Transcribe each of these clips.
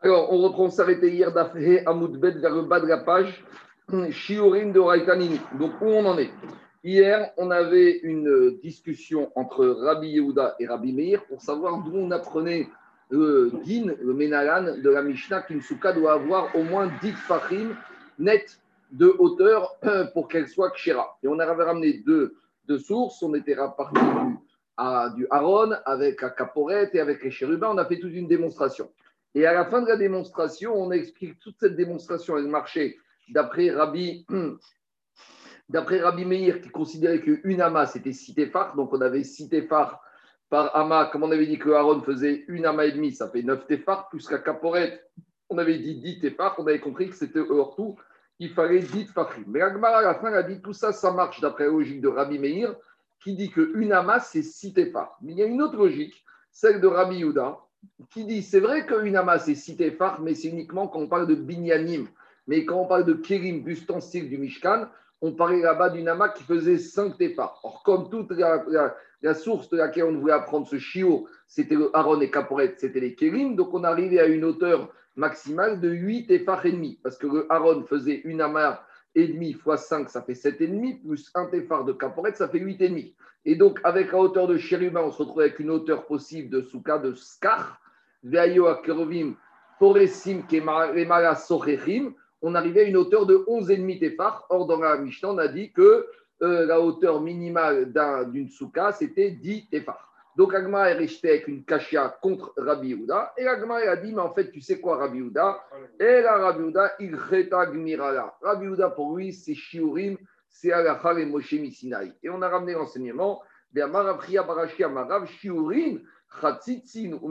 Alors, on reprend, s'arrêter hier d'Afé Amoudbet vers le bas de la page, Shiurim de. Donc, où on en est? Hier, on avait une discussion entre Rabbi Yehuda et Rabbi Meir pour savoir d'où on apprenait le din, le menalan de la Mishnah, qu'une souka doit avoir au moins 10 fachim net de hauteur pour qu'elle soit kshera. Et on avait ramené deux, sources. On était parti du Aaron avec la caporette et avec les chérubins. On a fait toute une démonstration. Et à la fin de la démonstration, on explique toute cette démonstration, elle marchait d'après Rabbi, d'après Rabbi Meir qui considérait qu'une ama c'était six téphars, donc on avait six téphars par ama, comme on avait dit que Aaron faisait une ama et demi, ça fait neuf téphars, plus la caporette, on avait dit dix téphars, on avait compris que c'était hors tout, il fallait dix fachim. Mais Agmara à la fin a dit tout ça, ça marche d'après la logique de Rabbi Meir qui dit qu'une ama c'est six téphars. Mais il y a une autre logique, celle de Rabbi Yuda qui dit c'est vrai qu'une amas c'est cité phare, mais c'est uniquement quand on parle de binyanim. Mais quand on parle de kérim, d'ustensiles du Mishkan, on parlait là-bas d'une amas qui faisait 5 téphars. Or, comme toute la, source de laquelle on voulait apprendre ce chiot, c'était le Aaron et Caporet, c'était les kérim, donc on arrivait à une hauteur maximale de 8 téphars et demi, parce que le Aaron faisait une amas demi fois 5, ça fait 7 et demi, plus un téphar de Caporet, ça fait 8 et donc, avec la hauteur de chérubin, on se retrouve avec une hauteur possible de souka de skar. Poresim, On arrivait à une hauteur de 11,5 téphar. Or, dans la Mishnah, on a dit que euh, la hauteur minimale d'une souka, c'était 10 téphar. Donc, Agma est resté avec une kashia contre Rabbi Yehuda. Et Agma a dit, mais en fait, tu sais quoi, Rabbi Yehuda? Et la Rabbi Yehuda, il gmirala. Rabbi Yehuda, pour lui, c'est shiurim c'est Alachal et Moshe Misinaï. Et on a ramené l'enseignement Chatzitzin ou.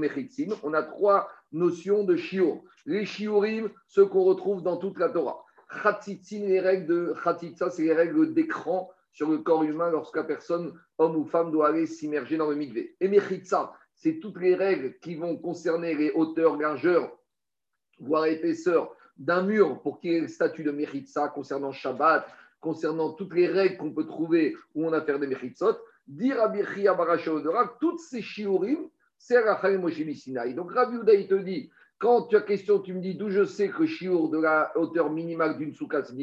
On a trois notions de Shiur. Les Shiurim, ceux qu'on retrouve dans toute la Torah. Chatzitzin, les règles de Chatzitza, c'est les règles d'écran sur le corps humain lorsque la personne, homme ou femme, doit aller s'immerger dans le mikvé. Et Mechitza, c'est toutes les règles qui vont concerner les hauteurs, largeurs, voire épaisseur d'un mur pour qu'il y ait le statut de Mechitza concernant Shabbat, concernant toutes les règles qu'on peut trouver où on a fait des mechitsot, dire à Birchia Barashaodorak, toutes ces shiurim, c'est Rachel Moshe Sinai. Donc Rabbi il te dit, quand tu as question, tu me dis d'où je sais que shiur de la hauteur minimale d'une soukha, c'est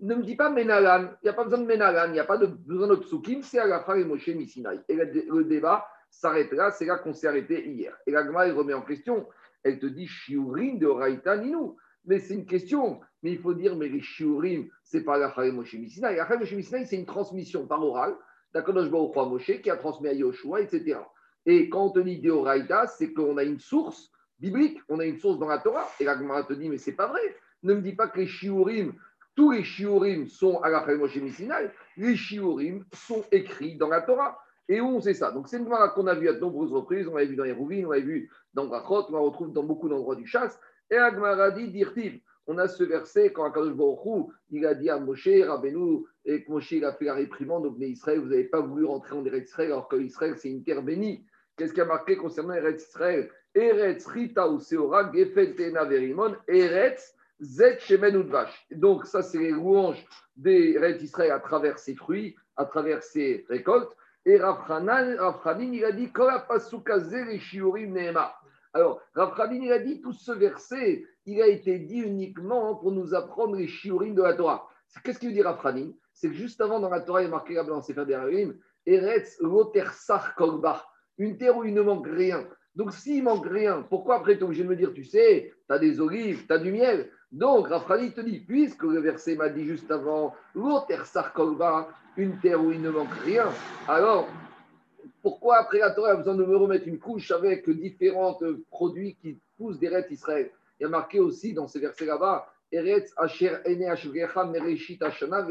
ne me dis pas Menalan, il n'y a pas besoin de Menalan, il n'y a pas besoin de Tsukim, c'est Rachel Moshe Sinai. Et le, débat s'arrête là, c'est là qu'on s'est arrêté hier. Et la Gemara, remet en question, elle te dit shiurim de Raïta Ninou. Mais c'est une question. Mais il faut dire, mais les shiurim, c'est pas la Chayim Moshe Missina. La Chayim Moshe c'est une transmission par oral d'Akadosh Baruch Moshe qui a transmis à Yoshua, etc. Et quand on te dit Deoraita, c'est qu'on a une source biblique, on a une source dans la Torah. Et la Gemara te dit, mais c'est pas vrai. Ne me dis pas que les shiurim, tous les shiurim sont à la Moshe Les shiurim sont écrits dans la Torah. Et où on sait ça? Donc c'est une Gemara qu'on a vu à de nombreuses reprises. On l'a vu dans les Rouvines, on l'a vu dans Brachot, on la retrouve dans beaucoup d'endroits du chasse. Et Agmara dit, on a ce verset quand Akadosh Baruch il a dit à Moshe, Rabbeinu, et que Moshe il a fait la réprimande au Israël, vous n'avez pas voulu rentrer en Eretz Israël alors que Israël c'est une terre bénie. Qu'est-ce qui a marqué concernant Eretz Israël? Eretz Rita ou Seora, Gefel Verimon, Eretz Zet Shemen Udvash. Donc ça c'est les louanges d'Eretz Israël à travers ses fruits, à travers ses récoltes. Et Rafranin, il a dit. Alors, Rav il a dit tout ce verset, il a été dit uniquement pour nous apprendre les shiurim de la Torah. Qu'est-ce qu'il veut dire Rav C'est que juste avant, dans la Torah, il est marqué dans Sefer Devarim, Eretz Lotersar Kolba, une terre où il ne manque rien. Donc, s'il manque rien, pourquoi après tu es obligé de me dire, tu sais, tu as des olives, tu as du miel Donc, Rav te dit, puisque le verset m'a dit juste avant, Lotersar Kolba, une terre où il ne manque rien, alors pourquoi après la Torah a besoin de me remettre une couche avec différents produits qui poussent d'Eretz Israël Il y a marqué aussi dans ces versets là-bas Eretz Asher Ene Mereshit Ashana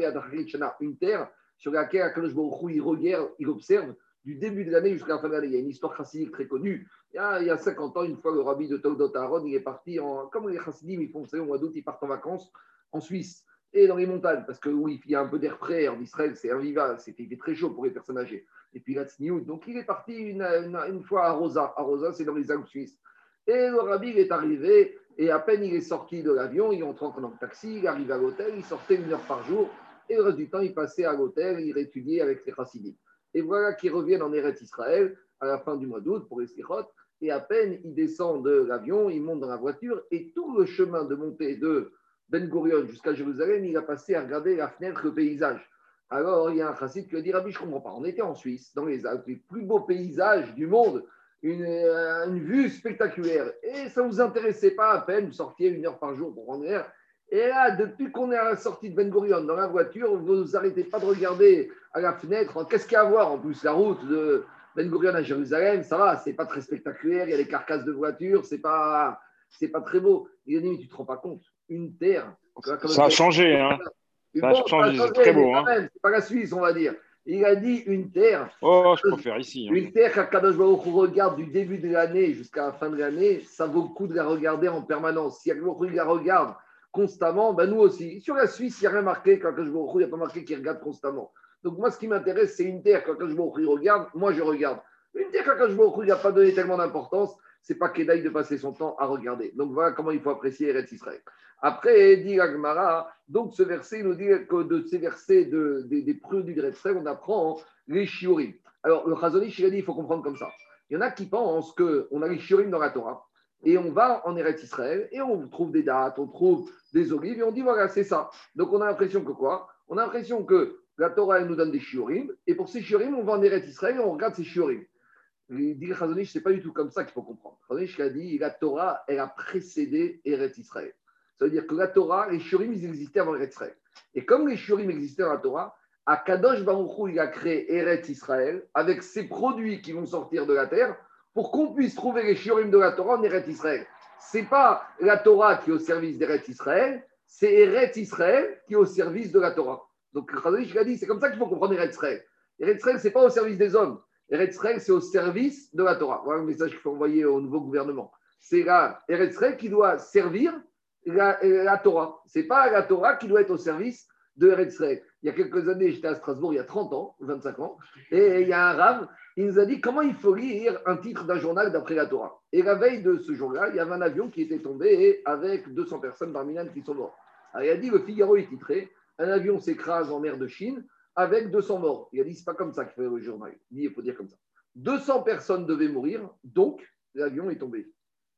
une terre sur laquelle Akadosh il regarde, il observe du début de l'année jusqu'à la fin de l'année. Il y a une histoire chassidique très connue. Il y, a, il y a 50 ans, une fois, le rabbi de Togdot Aaron, il est parti en. Comme les chassidim, ils font, au mois d'août, ils partent en vacances en Suisse et dans les montagnes, parce que oui, il y a un peu d'air frais en Israël, c'est invivable, c'était très chaud pour les personnes âgées. Et puis là, Donc il est parti une, fois à Rosa. À Rosa, c'est dans les Alpes suisses. Et le rabbi est arrivé, et à peine il est sorti de l'avion, il entre le taxi, il arrive à l'hôtel, il sortait une heure par jour, et le reste du temps, il passait à l'hôtel, il étudiait avec les chassidim. Et voilà qu'ils reviennent en Eretz Israël, à la fin du mois d'août pour les Sichot. Et à peine il descend de l'avion, il monte dans la voiture et tout le chemin de montée de Ben Gurion jusqu'à Jérusalem, il a passé à regarder la fenêtre, le paysage. Alors il y a un chassid qui a dit Rabbi, je ne comprends pas. On était en Suisse, dans les plus beaux paysages du monde, une, euh, vue spectaculaire. Et ça ne vous intéressait pas à peine, vous sortiez une heure par jour pour prendre l'air. Et là, depuis qu'on est à la sortie de Ben Gurion dans la voiture, vous n'arrêtez pas de regarder à la fenêtre. Qu'est-ce qu'il y a à voir En plus, la route de Ben Gurion à Jérusalem, ça va, c'est pas très spectaculaire. Il y a des carcasses de voitures, c'est pas, c'est pas très beau. Il a dit, mais tu te rends pas compte Une terre. Ça a changé, hein. Ça a changé, c'est très beau. Hein. C'est pas la Suisse, on va dire. Il a dit une terre. Oh, je préfère ici. Hein. Une terre qu'Akadosh Baruch regarde du début de l'année jusqu'à la fin de l'année, ça vaut le coup de la regarder en permanence. Si Akadosh la regarde constamment, ben nous aussi. Sur la Suisse, il n'y a rien marqué quand je il n'y a pas marqué qu'il regarde constamment. Donc moi, ce qui m'intéresse, c'est une terre quand je regarde, moi je regarde. Une terre quand je il n'y a pas donné tellement d'importance, c'est pas qu'Edaï de passer son temps à regarder. Donc voilà comment il faut apprécier Eretz Israël. Après, dit Agmara, donc ce verset nous dit que de ces versets de, des, des d'Eretz Israël, on apprend les shiurim. Alors le Chazonish, il il faut comprendre comme ça. Il y en a qui pensent qu'on a les shiurim dans la Torah et on va en Eretz Israël et on trouve des dates, on trouve des olives et on dit voilà, c'est ça. Donc on a l'impression que quoi? On a l'impression que la Torah, elle nous donne des shiurim et pour ces shiurim, on va en Eretz Israël et on regarde ces shiurim. Il dit Chazonish, c'est pas du tout comme ça qu'il faut comprendre. Chazonish a dit la Torah, elle a précédé Eretz Israël. Ça veut dire que la Torah, les shiurim, ils existaient avant Eretz Israël. Et comme les shiurim existaient dans la Torah, Akadosh Baruch il a créé Eretz Israël avec ses produits qui vont sortir de la terre pour qu'on puisse trouver les shiurim de la Torah en Eretz Israël. Ce n'est pas la Torah qui est au service d'Eretz Israël, c'est Eretz Israël qui est au service de la Torah. Donc, Khazanish a dit, c'est comme ça qu'il faut comprendre Eretz Israël. Eretz Israël, ce n'est pas au service des hommes. Eretz Israël, c'est au service de la Torah. Voilà le message qu'il faut envoyer au nouveau gouvernement. C'est la Eretz Israël qui doit servir la, Torah. Ce n'est pas la Torah qui doit être au service de Eretz Israël. Il y a quelques années, j'étais à Strasbourg, il y a 30 ans, 25 ans, et il y a un rave il nous a dit comment il faut lire un titre d'un journal d'après la Torah? Et la veille de ce jour-là, il y avait un avion qui était tombé avec 200 personnes parmi elles qui sont mortes. Alors il a dit le Figaro est titré Un avion s'écrase en mer de Chine avec 200 morts. Il a dit pas comme ça qu'il fait le journal. Il il faut dire comme ça. 200 personnes devaient mourir, donc l'avion est tombé.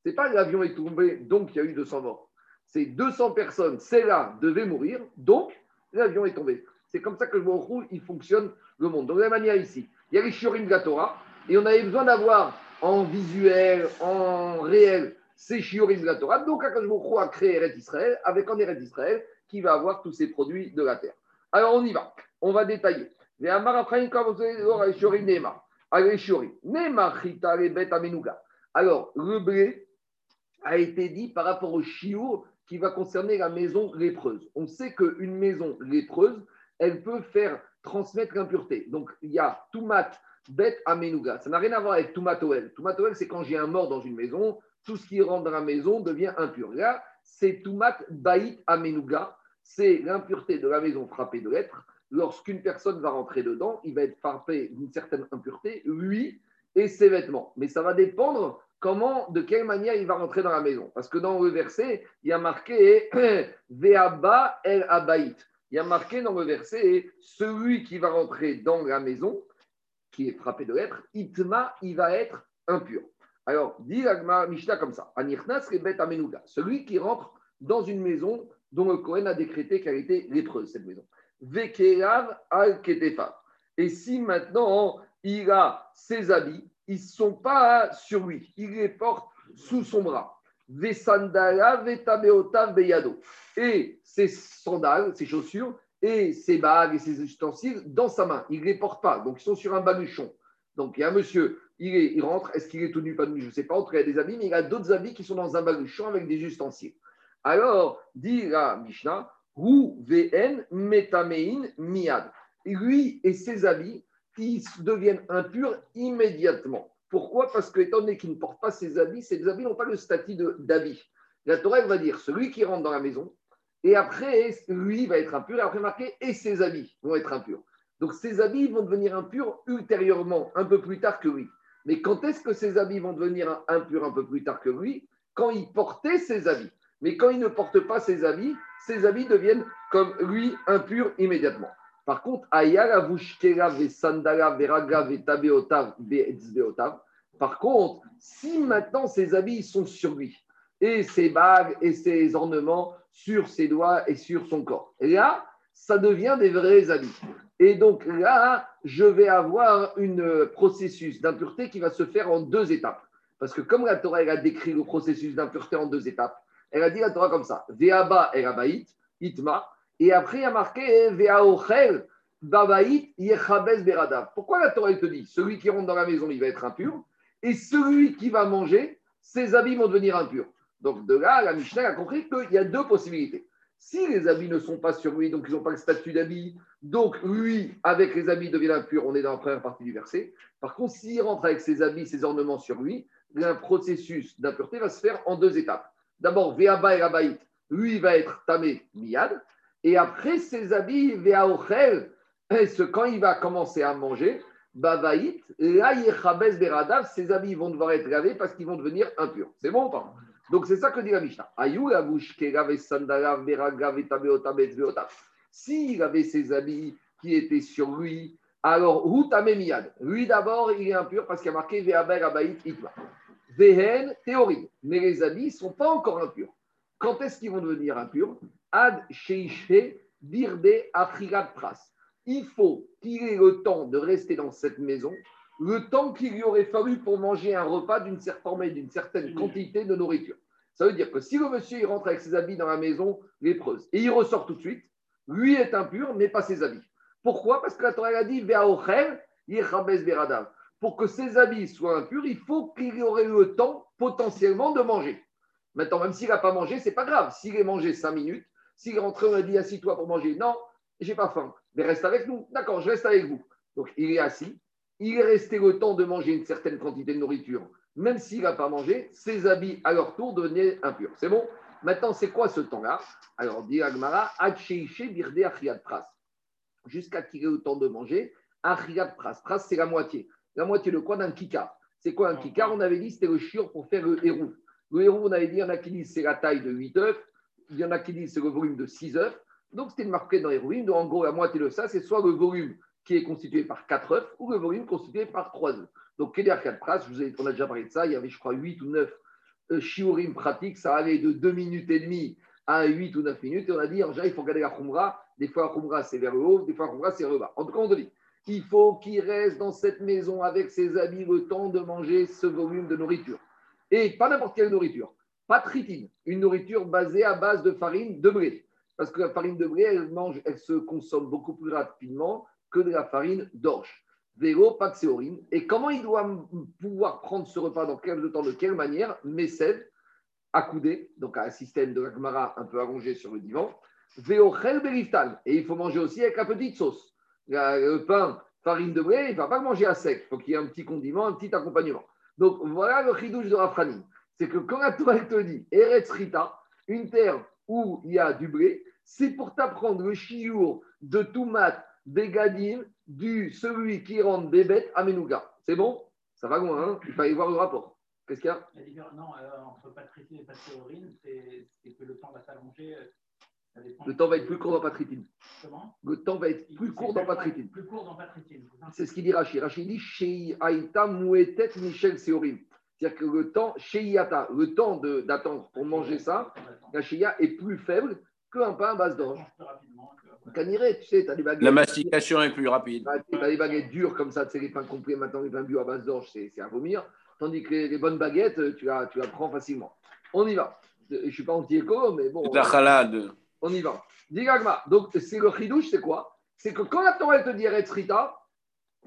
C'est pas l'avion est tombé, donc il y a eu 200 morts. C'est 200 personnes, c'est là, devaient mourir, donc l'avion est tombé. C'est comme ça que le Baruch il fonctionne le monde. De la manière ici, il y a les shiurim de la Torah, et on avait besoin d'avoir en visuel, en réel, ces shiurim de la Torah. Donc, Akash a créé Eretz Israël, avec en Eretz Israël, qui va avoir tous ces produits de la terre. Alors, on y va. On va détailler. Alors, le blé a été dit par rapport au chiour qui va concerner la maison lépreuse. On sait qu'une maison lépreuse, elle peut faire transmettre l'impureté. Donc, il y a Toumat, Bet, Amenuga. Ça n'a rien à voir avec Toumat Oel. Toumat Oel, c'est quand j'ai un mort dans une maison, tout ce qui rentre dans la maison devient impur. Là, c'est Toumat, Baït, Amenuga. C'est l'impureté de la maison frappée de l'être. Lorsqu'une personne va rentrer dedans, il va être frappé d'une certaine impureté, lui et ses vêtements. Mais ça va dépendre comment, de quelle manière il va rentrer dans la maison. Parce que dans le verset, il y a marqué Veaba el Abaït il y a marqué dans le verset celui qui va rentrer dans la maison, qui est frappé de l'être, itma, il va être impur. Alors, dit l'agma Mishnah comme ça Anirnas rebet amenuga, celui qui rentre dans une maison dont le Cohen a décrété qu'elle était lépreuse, cette maison. Vekelav al Et si maintenant il a ses habits, ils ne sont pas sur lui, il les porte sous son bras. Et ses sandales, ses chaussures, et ses bagues et ses ustensiles dans sa main. Il ne les porte pas, donc ils sont sur un baluchon. Donc il y a un monsieur, il, il rentre, est-ce qu'il est tout nu, pas nu, je ne sais pas, entre il y a des habits, mais il a d'autres habits qui sont dans un baluchon avec des ustensiles. Alors, dit la Mishnah, Hu VN Metamein Miad. Lui et ses habits, ils deviennent impurs immédiatement. Pourquoi? Parce que, étant donné qu'il ne porte pas ses habits, ces habits n'ont pas le statut d'habit. La Torah va dire celui qui rentre dans la maison, et après, lui va être impur, et après marqué, et ses habits vont être impurs. Donc ses habits vont devenir impurs ultérieurement, un peu plus tard que lui. Mais quand est-ce que ses habits vont devenir impurs un peu plus tard que lui? Quand il portait ses habits. Mais quand il ne porte pas ses habits, ses habits deviennent comme lui impurs immédiatement. Par contre. Par contre, si maintenant ses habits sont sur lui, et ses bagues et ses ornements sur ses doigts et sur son corps, là, ça devient des vrais habits. Et donc là, je vais avoir un processus d'impureté qui va se faire en deux étapes. Parce que comme la Torah elle a décrit le processus d'impureté en deux étapes, elle a dit la Torah comme ça Veaba erabaït, itma, et après il y a marqué Veaochel, babaït, yechabes beradav. Pourquoi la Torah elle te dit Celui qui rentre dans la maison, il va être impur, et celui qui va manger, ses habits vont devenir impurs. Donc de là, la Mishnah a compris qu'il y a deux possibilités. Si les habits ne sont pas sur lui, donc ils n'ont pas le statut d'habit, donc lui, avec les habits, devient impur, on est dans la première partie du verset. Par contre, s'il rentre avec ses habits, ses ornements sur lui, un processus d'impureté va se faire en deux étapes. D'abord, Veaba et Rabaït, lui va être tamé miyad, et après ses habits, Veaochel, quand il va commencer à manger, Bavaït, là, Beradav, ses habits vont devoir être lavés parce qu'ils vont devenir impurs. C'est bon ou pas? Donc c'est ça que dit la Mishnah. S'il avait ses habits qui étaient sur lui, alors miyad. Lui d'abord, il est impur parce qu'il a marqué Ve'aber Abaït Itma. Vehen théorie. Mais les habits ne sont pas encore impurs. Quand est-ce qu'ils vont devenir impurs? Ad Sheishe Birde Achirat Pras. Il faut qu'il ait le temps de rester dans cette maison le temps qu'il lui aurait fallu pour manger un repas d'une certaine, d'une certaine quantité de nourriture. Ça veut dire que si le monsieur il rentre avec ses habits dans la maison lépreuse et il ressort tout de suite, lui est impur, mais pas ses habits. Pourquoi? Parce que la Torah a dit Pour que ses habits soient impurs, il faut qu'il y aurait eu le temps potentiellement de manger. Maintenant, même s'il n'a pas mangé, c'est pas grave. S'il est mangé cinq minutes, s'il est rentré, on a dit assis-toi pour manger. Non, j'ai pas faim. Mais reste avec nous. D'accord, je reste avec vous. Donc il est assis, il est resté le temps de manger une certaine quantité de nourriture, même s'il n'a pas mangé, ses habits à leur tour devenaient impurs. C'est bon? Maintenant, c'est quoi ce temps-là? Alors, dit Agmara, birde. Jusqu'à qu'il ait le temps de manger, pras. Pras, c'est la moitié. La moitié de quoi D'un kikar. C'est quoi un kikar? On avait dit c'était le chiur pour faire le héros. Le héros, on avait dit, il y en a qui disent c'est la taille de 8 œufs, il y en a qui disent c'est le volume de 6 œufs. Donc, c'était marqué dans l'héroïne. Donc, en gros, la moitié de ça, c'est soit le volume qui est constitué par 4 œufs ou le volume constitué par 3 œufs. Donc, Keder 4 Pras, je vous ai, on a déjà parlé de ça, il y avait, je crois, 8 ou 9 euh, shiurim pratiques, ça allait de 2 minutes et demie à 8 ou 9 minutes. Et on a dit, en général, il faut regarder la khumra. Des fois, la khumra, c'est vers le haut, des fois, la khumra, c'est vers le bas. En tout cas, on dit, il faut qu'il reste dans cette maison avec ses habits le temps de manger ce volume de nourriture. Et pas n'importe quelle nourriture, pas tritine, une nourriture basée à base de farine de blé. Parce que la farine de blé, elle, mange, elle se consomme beaucoup plus rapidement que de la farine d'orge. Vélo, paxéorine. Et comment il doit pouvoir prendre ce repas dans quel temps, de quelle manière? Messed, accoudé, donc un système de l'agmara un peu allongé sur le divan. Beriftal. Et il faut manger aussi avec la petite sauce. Le pain, farine de blé, il ne va pas manger à sec. Il faut qu'il y ait un petit condiment, un petit accompagnement. Donc voilà le chidouche de Rafranim. C'est que quand la Torah te dit Eretz Rita, une terre où il y a du blé, c'est pour t'apprendre le chiour de Toumat, Begadim, du celui qui rentre bébête à Menouga. C'est bon? Ça va loin, hein? Il fallait voir le rapport. Qu'est-ce qu'il y a? Non, euh, entre Patricine et Pastéorine, c'est que le temps va s'allonger. Le temps va être plus court dans Patritine. Comment? Le temps va être plus court dans Patritine. Plus court dans Patritine. C'est ce qu'il dit Rachid. Rachid dit Shei Aïta Mouetet Michel Seorim. C'est-à-dire que le temps, Sheiata, le temps d'attendre pour manger ça, la Sheia est plus faible qu'un pain à base d'orge. Caniré, tu sais, tu as des baguettes. La mastication est plus rapide. Tu as des baguettes dures comme ça, tu sais, les pains complets, maintenant les pains bio à base d'orge, c'est à vomir. Tandis que les, bonnes baguettes, tu la, tu la prends facilement. On y va. Je ne suis pas anti-éco, mais bon. La halade. On y va. Digagma. Donc, c'est le chidouche, c'est quoi? C'est que quand la Torah te dit Rita,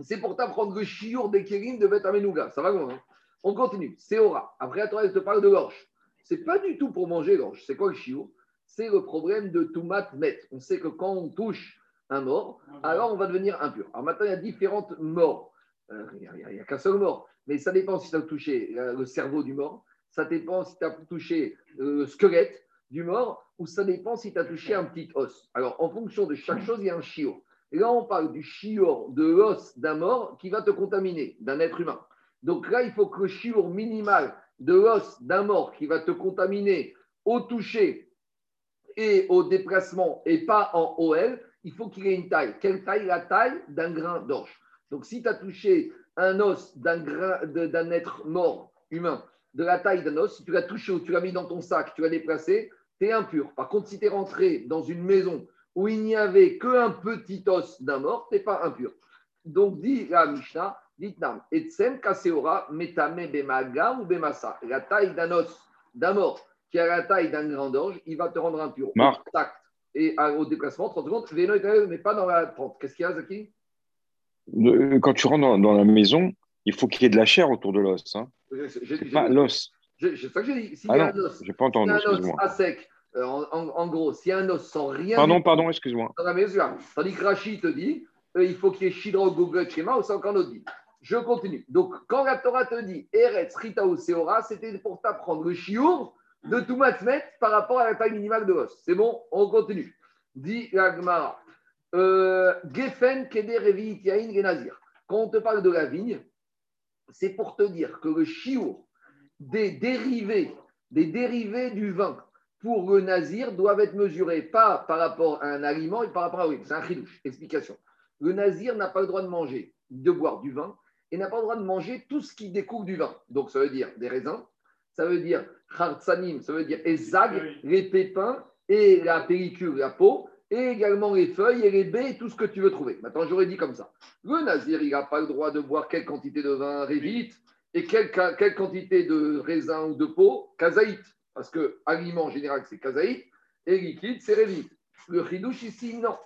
c'est pour t'apprendre le chiour des kérim de Beth Amenouga. Ça va loin. Hein? On continue. C'est Ora. Après, la Torah te parle de l'orge. C'est pas du tout pour manger l'orge. C'est quoi le chiour? C'est le problème de Toumat Met. On sait que quand on touche un mort, alors on va devenir impur. Alors maintenant, il y a différentes morts. Euh, il n'y a, qu'un seul mort. Mais ça dépend si tu as touché euh, le cerveau du mort, ça dépend si tu as touché euh, le squelette du mort, ou ça dépend si tu as touché un petit os. Alors, en fonction de chaque chose, il y a un chiot. Et là, on parle du chiot de l'os d'un mort qui va te contaminer, d'un être humain. Donc là, il faut que le chiot minimal de l'os d'un mort qui va te contaminer au toucher et au déplacement et pas en OL, il faut qu'il ait une taille. Quelle taille? La taille d'un grain d'orge. Donc, si tu as touché un os d'un grain d'un être mort humain, de la taille d'un os, si tu l'as touché ou tu l'as mis dans ton sac, tu l'as déplacé, tu es impur. Par contre, si tu es rentré dans une maison où il n'y avait qu'un petit os d'un mort, tu n'es pas impur. Donc, dit la Mishnah, dit Nam, Etsem kaseora metame bemaga ou bemasa. La taille d'un os d'un mort qui a la taille d'un grand orge, il va te rendre impur. Marc. Et à- au déplacement, 30 secondes. Est mais pas dans la 30. Qu'est-ce qu'il y a, Zaki? De- Quand tu rentres dans, dans la maison, il faut qu'il y ait de la chair autour de l'os. Hein. Pas l'os. C'est ça que j'ai dit. S'il Ah y a non, un os, pas y entendu, a un os à sec, euh, en, gros, s'il y a un os sans rien Pardon, du pardon, excuse-moi. dans la mesure. Tandis que Rachid te dit, euh, il faut qu'il y ait Shidro, Google, Shema, ou c'est encore notre dit. Je continue. Donc, quand la Torah te dit Eretz, Rita ou Seora, c'était pour t'apprendre le chiour de tout matmet par rapport à la taille minimale de l'os. C'est bon On continue. Dit la Gemara. Euh, Gefen, Keder, Revi, Tiaïn, Genazir. Quand on te parle de la vigne, c'est pour te dire que le chiour des dérivés, des dérivés du vin pour le nazir doivent être mesurés pas par rapport à un aliment et par rapport à oui, c'est un chidouche. Explication. Le nazir n'a pas le droit de manger, de boire du vin et n'a pas le droit de manger tout ce qui découle du vin. Donc ça veut dire des raisins, ça veut dire khartsanim, ça veut dire ezag, les pépins et la pellicule, la peau, et également les feuilles et les baies et tout ce que tu veux trouver. Maintenant, j'aurais dit comme ça. Le nazir, il n'a pas le droit de boire quelle quantité de vin révite et quelle, quelle quantité de raisin ou de peau kazaït. Parce que aliment en général, c'est kazaït et liquide, c'est révite. Le chidouche ici, non.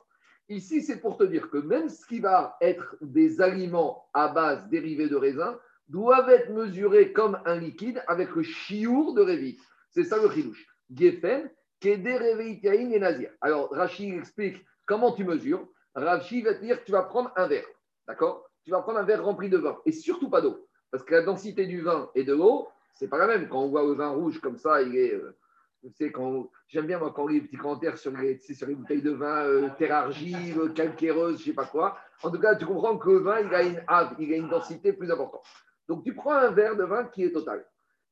Ici, c'est pour te dire que même ce qui va être des aliments à base dérivés de raisin doivent être mesurés comme un liquide avec le chiour de révite. C'est ça le chidouche. Geffen, Keder Reveit Yain et Nazir. Alors, Rachid explique comment tu mesures. Rachid va te dire tu vas prendre un verre. D'accord? Tu vas prendre un verre rempli de vin et surtout pas d'eau. Parce que la densité du vin et de l'eau, c'est pas la même. Quand on voit le vin rouge comme ça, il est. euh, sais, quand, j'aime bien moi, quand on lit les petits commentaires sur les, sur les bouteilles de vin, euh, terre argile, calcaireuse, je sais pas quoi. En tout cas, tu comprends que le vin, il a une il a une densité plus importante. Donc, tu prends un verre de vin qui est total.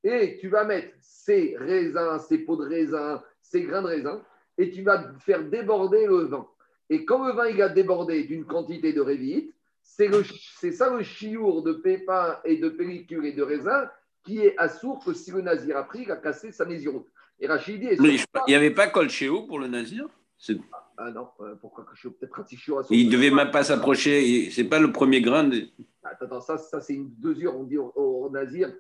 Et tu vas mettre ces raisins, ces pots de raisin, ces grains de raisin, et tu vas faire déborder le vin. Et quand le vin il a débordé d'une quantité de révite, c'est ça le chiour de pépins et de pellicule et de raisin qui est assourd que si le nazir a pris, il a cassé sa nésiroute. Et Rachid dit, Mais il n'y avait pas Colchéo pour le nazir? Ah non, euh, pourquoi que je peut-être un chiour assourd Il ne devait même pas s'approcher. C'est pas le premier grain. de- Attends, attends, ça, ça c'est une mesure, on dit au, au nazir,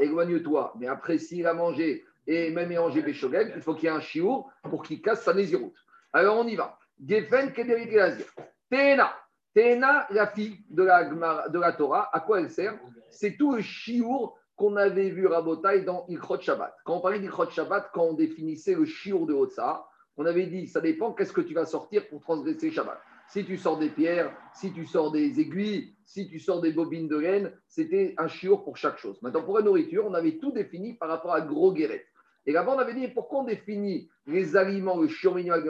éloigne-toi. Mais après, s'il a mangé et même mangé béchogel, il faut qu'il y ait un chiour pour qu'il casse sa nésiroute. Alors on y va. Gefen kederik nazir. Tena. Tena, la fille de la, Torah, à quoi elle sert? C'est tout le chiour qu'on avait vu Rabotai dans Ilchot Shabbat. Quand on parlait d'Ilchot Shabbat, quand on définissait le chiour de Otsa, on avait dit, ça dépend qu'est-ce que tu vas sortir pour transgresser Shabbat? Si tu sors des pierres, si tu sors des aiguilles, si tu sors des bobines de laine, c'était un chiour pour chaque chose. Maintenant, pour la nourriture, on avait tout défini par rapport à gros. Et là-bas, on avait dit pourquoi on définit les aliments, le chiour minimal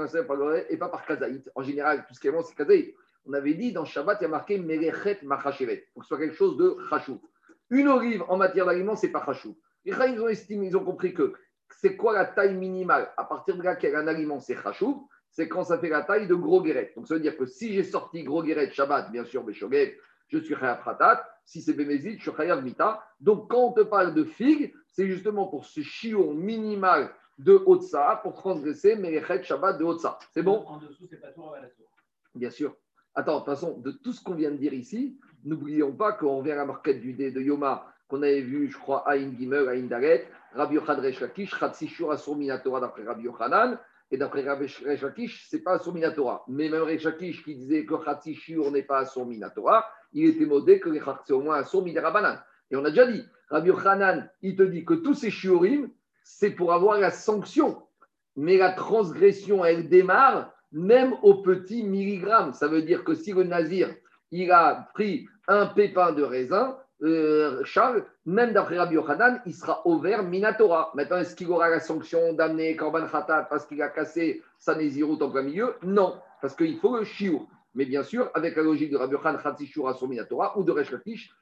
et pas par kazaït. En général, tout ce qui est bon, c'est kazaït. On avait dit dans Shabbat, il y a marqué merechet machachevet, pour que ce soit quelque chose de chachou. Une olive en matière d'aliment, c'est pas chachou. Les ils ont estimé, ils ont compris que c'est quoi la taille minimale à partir de laquelle un aliment c'est chachou c'est quand ça fait la taille de gros guéret. Donc ça veut dire que si j'ai sorti gros guéret Shabbat, bien sûr, Béchoguet, je suis chayav pratat. Si c'est bémézit, je suis chayav mita. Donc quand on te parle de figue, c'est justement pour ce chiot minimal de Otsa pour transgresser Merechet Shabbat de Otsa. C'est bon? En dessous, c'est pas tout à la tour. Bien sûr. Attends, de toute façon, de tout ce qu'on vient de dire ici, n'oublions pas qu'on revient à la marquette du dé de Yoma qu'on avait vu, je crois, Aïn Gimel, Aïn Daret, Rabbi Yochad Lakish, Chatzishur Asur Minatora d'après Rabbi Yochanan, et d'après Rabbi Lakish, c'est pas Asur Minatora. Mais même Lakish qui disait que Chatzishur n'est pas Asur Minatora, il était modé que les Chatz, au moins Asur Midarabanan. Et on a déjà dit, Rabbi Yochanan, il te dit que tous ces shiurim, c'est pour avoir la sanction. Mais la transgression, elle démarre même au petit milligramme. Ça veut dire que si le nazir, il a pris un pépin de raisin, euh, Charles, même d'après Rabbi Yochanan, il sera ouvert Minatora. Maintenant, est-ce qu'il aura la sanction d'amener Korban Khatat parce qu'il a cassé sa nésiroute en plein milieu? Non, parce qu'il faut le chiour. Mais bien sûr, avec la logique de Rabbi Yochanan, Khatsishur à son Minatora ou de Resh Lakish,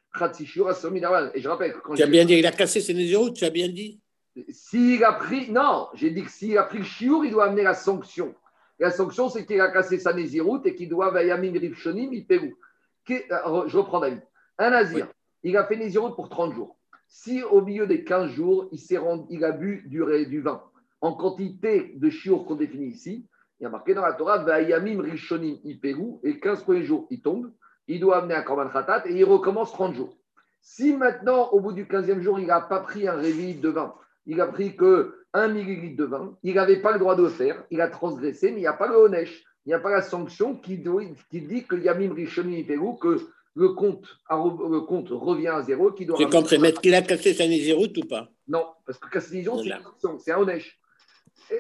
Et je rappelle quand Tu as bien dit, il a cassé ses nésiroutes, tu as bien dit. s'il a pris, non, j'ai dit que s'il a pris le chiour, il doit amener la sanction. La sanction, c'est qu'il a cassé sa nésiroute et qu'il doit Vayamin Rivshonim, il paie Je reprends David. Un nazir, il a fait nésiroute pour 30 jours. Si au milieu des 15 jours, il, rendu, il a bu du, du vin en quantité de chiour qu'on définit ici, il y a marqué dans la Torah, Vayamim Rishonim Iperu, et 15 premiers jours, il tombe, il doit amener un Korban Khatat et il recommence 30 jours. Si maintenant, au bout du 15e jour, il n'a pas pris un réveil de vin, il a pris que 1 millilitre de vin, il n'avait pas le droit de le faire, il a transgressé, mais il n'y a pas le Honesh, il n'y a pas la sanction qui, qui dit que Yamim Rishonim que le compte, le compte revient à zéro. Qui doit compris. Mais qu'il a cassé sa nésiroute ou pas? Non, parce que casser sa c'est un Honesh.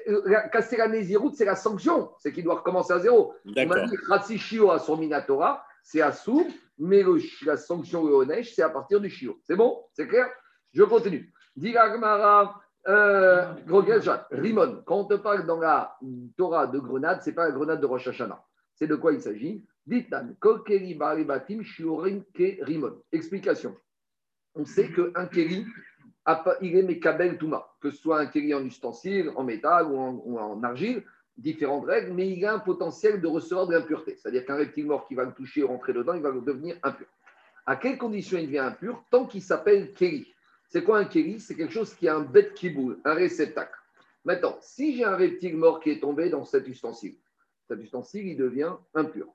Euh, casser la nésiroute, c'est la sanction, c'est qu'il doit recommencer à zéro. On m'a dit Ratsishio à son Minatora, c'est à sous, mais la sanction le Honesh, c'est à partir du Shio. C'est bon? C'est clair? Je continue. Digagmara. Euh, Rimon, quand on te parle dans la Torah de grenade, ce n'est pas la grenade de Rosh Hashanah. C'est de quoi il s'agit? Explication. On sait qu'un keri, il est Mekabel Touma, que ce soit un keri en ustensile, en métal ou en, argile, différentes règles, mais il a un potentiel de recevoir de l'impureté. C'est-à-dire qu'un reptile mort qui va le toucher, rentrer dedans, il va devenir impur. À quelles conditions il devient impur Tant qu'il s'appelle keri. C'est quoi un keri? C'est quelque chose qui a un bête qui boule, un réceptacle. Maintenant, si j'ai un reptile mort qui est tombé dans cet ustensile, cet ustensile, il devient impur.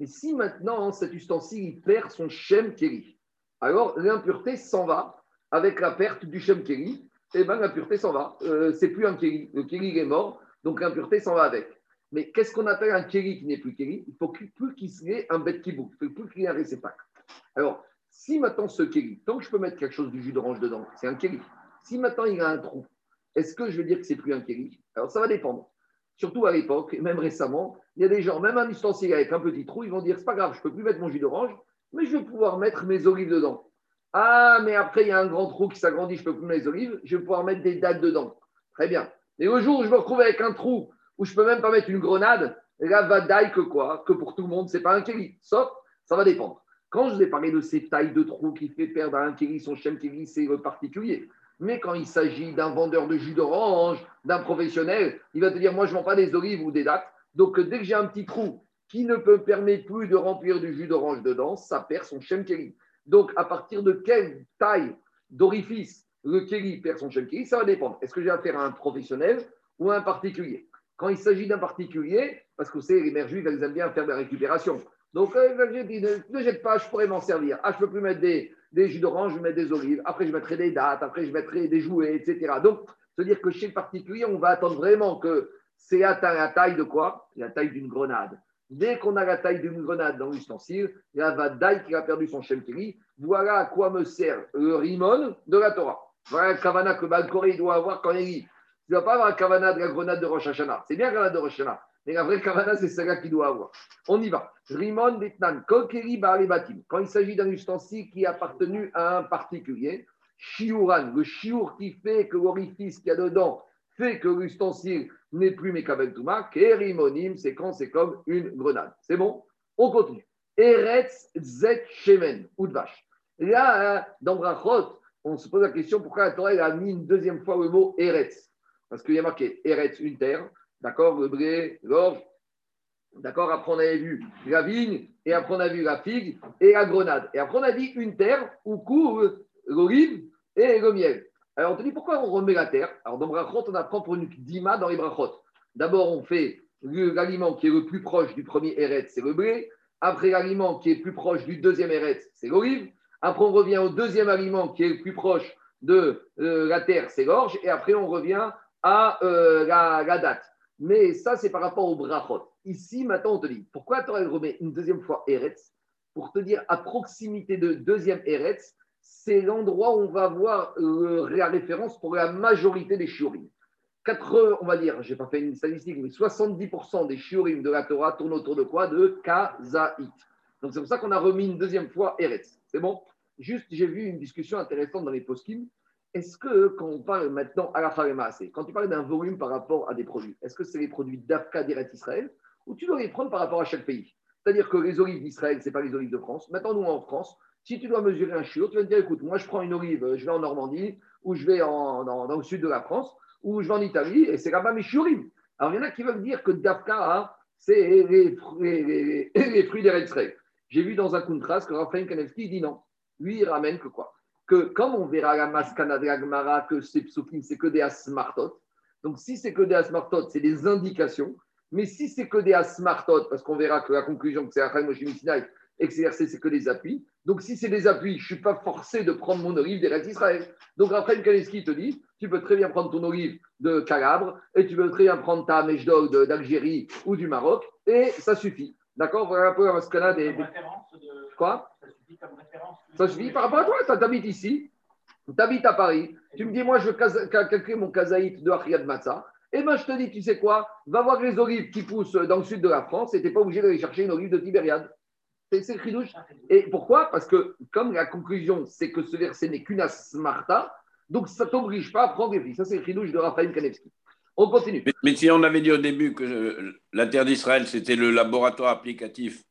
Et si maintenant cet ustensile perd son Shem Keri, alors l'impureté s'en va avec la perte du Shem Keri, et eh bien l'impureté s'en va. Euh, c'est plus un Keri. Le Keri est mort, donc l'impureté s'en va avec. Mais qu'est-ce qu'on appelle un Keri qui n'est plus Keri? Il faut plus qu'il ait un bête qui il faut plus qu'il ait un réceptacle. Alors, si maintenant ce Keri, tant que je peux mettre quelque chose du jus d'orange dedans, c'est un Keri. Si maintenant il a un trou, est-ce que je vais dire que c'est plus un Keri? Alors ça va dépendre. Surtout à l'époque, et même récemment, il y a des gens, même un ustensile avec un petit trou, ils vont dire c'est pas grave, je peux plus mettre mon jus d'orange, mais je vais pouvoir mettre mes olives dedans. Ah, mais après, il y a un grand trou qui s'agrandit, je peux plus mettre les olives, je vais pouvoir mettre des dates dedans. Très bien. Et le jour où je me retrouve avec un trou où je ne peux même pas mettre une grenade, là, va daille que quoi Que pour tout le monde, ce n'est pas un kéli. Sauf, ça va dépendre. Quand je vous ai parlé de ces tailles de trous qui fait perdre à un kéli son chem kéli, c'est particulier. Mais quand il s'agit d'un vendeur de jus d'orange, d'un professionnel, il va te dire Moi, je ne vends pas des olives ou des dates. Donc, dès que j'ai un petit trou qui ne me permet plus de remplir du jus d'orange dedans, ça perd son shem keri. Donc, à partir de quelle taille d'orifice le keri perd son keri, ça va dépendre. Est-ce que j'ai affaire à un professionnel ou à un particulier? Quand il s'agit d'un particulier, parce que vous savez, les mères juives, elles aiment bien faire de la récupération. Donc, euh, ne, ne jette pas, je pourrais m'en servir. Ah, je peux plus mettre des, des jus d'orange, je vais mettre des olives, après je mettrai des dates, après je mettrai des jouets, etc. Donc, c'est-à-dire que chez le particulier, on va attendre vraiment que c'est atteint la taille de quoi? La taille d'une grenade. Dès qu'on a la taille d'une grenade dans l'ustensile, il y a Vadaï qui a perdu son shemkiri. Voilà à quoi me sert le rimon de la Torah. Voilà le kavana que Balcoré doit avoir quand il lit. Il ne doit pas avoir un kavana de la grenade de Rosh Hashanah. C'est bien la grenade de Rosh Hashanah. Mais la vraie kavana, c'est celle-là qu'il doit avoir. On y va. Rimon Betnan, Kokeri Batim. Quand il s'agit d'un ustensile qui a appartenu à un particulier, Shiuran, le shiur qui fait que l'orifice qu'il y a dedans fait que l'ustensile n'est plus Mekabel Touma, Kerimonim, c'est quand c'est comme une grenade. C'est bon? On continue. Eretz Zet Shemen, ou de vache. Là, hein, dans Brachot, on se pose la question pourquoi la Torah a mis une deuxième fois le mot Eretz? Parce qu'il y a marqué Eretz, une terre, D'accord Le blé, l'orge. D'accord Après, on avait vu la vigne, et après, on a vu la figue et la grenade. Et après, on a dit une terre où court l'olive et le miel. Alors, on te dit pourquoi on remet la terre? Alors, dans Brachot, on apprend pour une dima dans les Brachot. D'abord, on fait l'aliment qui est le plus proche du premier Eretz, c'est le blé. Après, l'aliment qui est plus proche du deuxième Eretz, c'est l'olive. Après, on revient au deuxième aliment qui est le plus proche de euh, la terre, c'est l'orge. Et après, on revient à euh, la, date. Mais ça, c'est par rapport au brachot. Ici, maintenant, on te dit, pourquoi tu remis une deuxième fois Eretz Pour te dire, à proximité de deuxième Eretz, c'est l'endroit où on va voir euh, la référence pour la majorité des shiurim. 4, on va dire, je n'ai pas fait une statistique, mais 70% des shiurim de la Torah tournent autour de quoi? De Kazaït. Donc c'est pour ça qu'on a remis une deuxième fois Eretz. C'est bon? Juste, j'ai vu une discussion intéressante dans les poskim est-ce que quand on parle maintenant à la c'est quand tu parles d'un volume par rapport à des produits, est-ce que c'est les produits d'Afka d'Eretz Israël ou tu dois les prendre par rapport à chaque pays? C'est-à-dire que les olives d'Israël, ce n'est pas les olives de France. Maintenant, nous, en France, si tu dois mesurer un chiot, tu vas te dire écoute, moi, je prends une olive, je vais en Normandie, ou je vais dans, le sud de la France, ou je vais en Italie, et c'est là-bas mes chiorim. Alors, il y en a qui veulent dire que Dafka, hein, c'est les, les- fruits des Israël. J'ai vu dans un contraste que Raphaël Kanevski dit non. Lui, il ramène que quoi? Que comme on verra la maskana de la que ces psukim, c'est que des asmartot. Donc, si c'est que des asmartot, c'est des indications. Mais si c'est que des asmartot, parce qu'on verra que la conclusion, que c'est Achai Moshe et que c'est que des appuis. Donc, si c'est des appuis, je ne suis pas forcé de prendre mon olive des restes d'Israël. Donc, Raphaël Kanevski te dit tu peux très bien prendre ton olive de Calabre et tu peux très bien prendre ta de- d'Algérie ou du Maroc et ça suffit. D'accord? Voilà un peu la mascala des. Quoi? Ça suffit comme référence. Ça suffit par rapport à toi. Tu habites ici, tu habites à Paris. Tu me dis, moi, je veux calculer mon kazaït de Achiyad Matzah. Et ben, je te dis, tu sais quoi? Va voir les olives qui poussent dans le sud de la France et tu n'es pas obligé d'aller chercher une olive de Tibériade. C'est c'est le chidouche. Et pourquoi? Parce que, comme la conclusion, c'est que ce verset n'est qu'une asmarta, donc ça ne t'oblige pas à prendre des filles. Ça, c'est le chidouche de Raphaël Kanevski. On continue. Mais, mais si on avait dit au début que euh, la terre d'Israël, c'était le laboratoire applicatif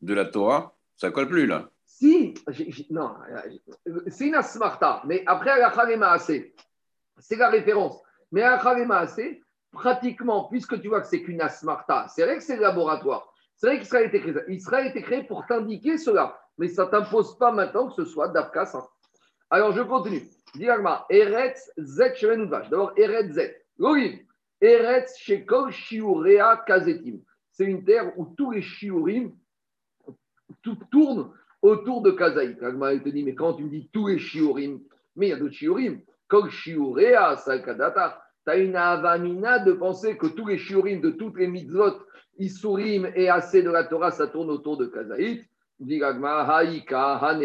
de la Torah, ça colle plus là. Non, euh, c'est une asmarta, mais après, c'est la référence. Mais la assez, pratiquement, puisque tu vois que c'est qu'une asmarta, c'est vrai que c'est le laboratoire. C'est vrai qu'Israël a été créé. Israël a été pour t'indiquer cela, mais ça ne t'impose pas maintenant que ce soit Dafka ça. Alors, je continue. Diagma, Eretz Zet. D'abord, Eretz Zet. L'olive. Eretz Shekol Shiurea Kazetim. C'est une terre où tous les shiurim tout tourne autour de Kazaït. Agma, te dit, mais quand tu me dis tous les shiurim, mais il y a d'autres shiurim. Tu as une avamina de penser que tous les shiurim de toutes les mitzvot, Isurim et assez de la Torah, ça tourne autour de Kazaït. Dit Haïka, Hane.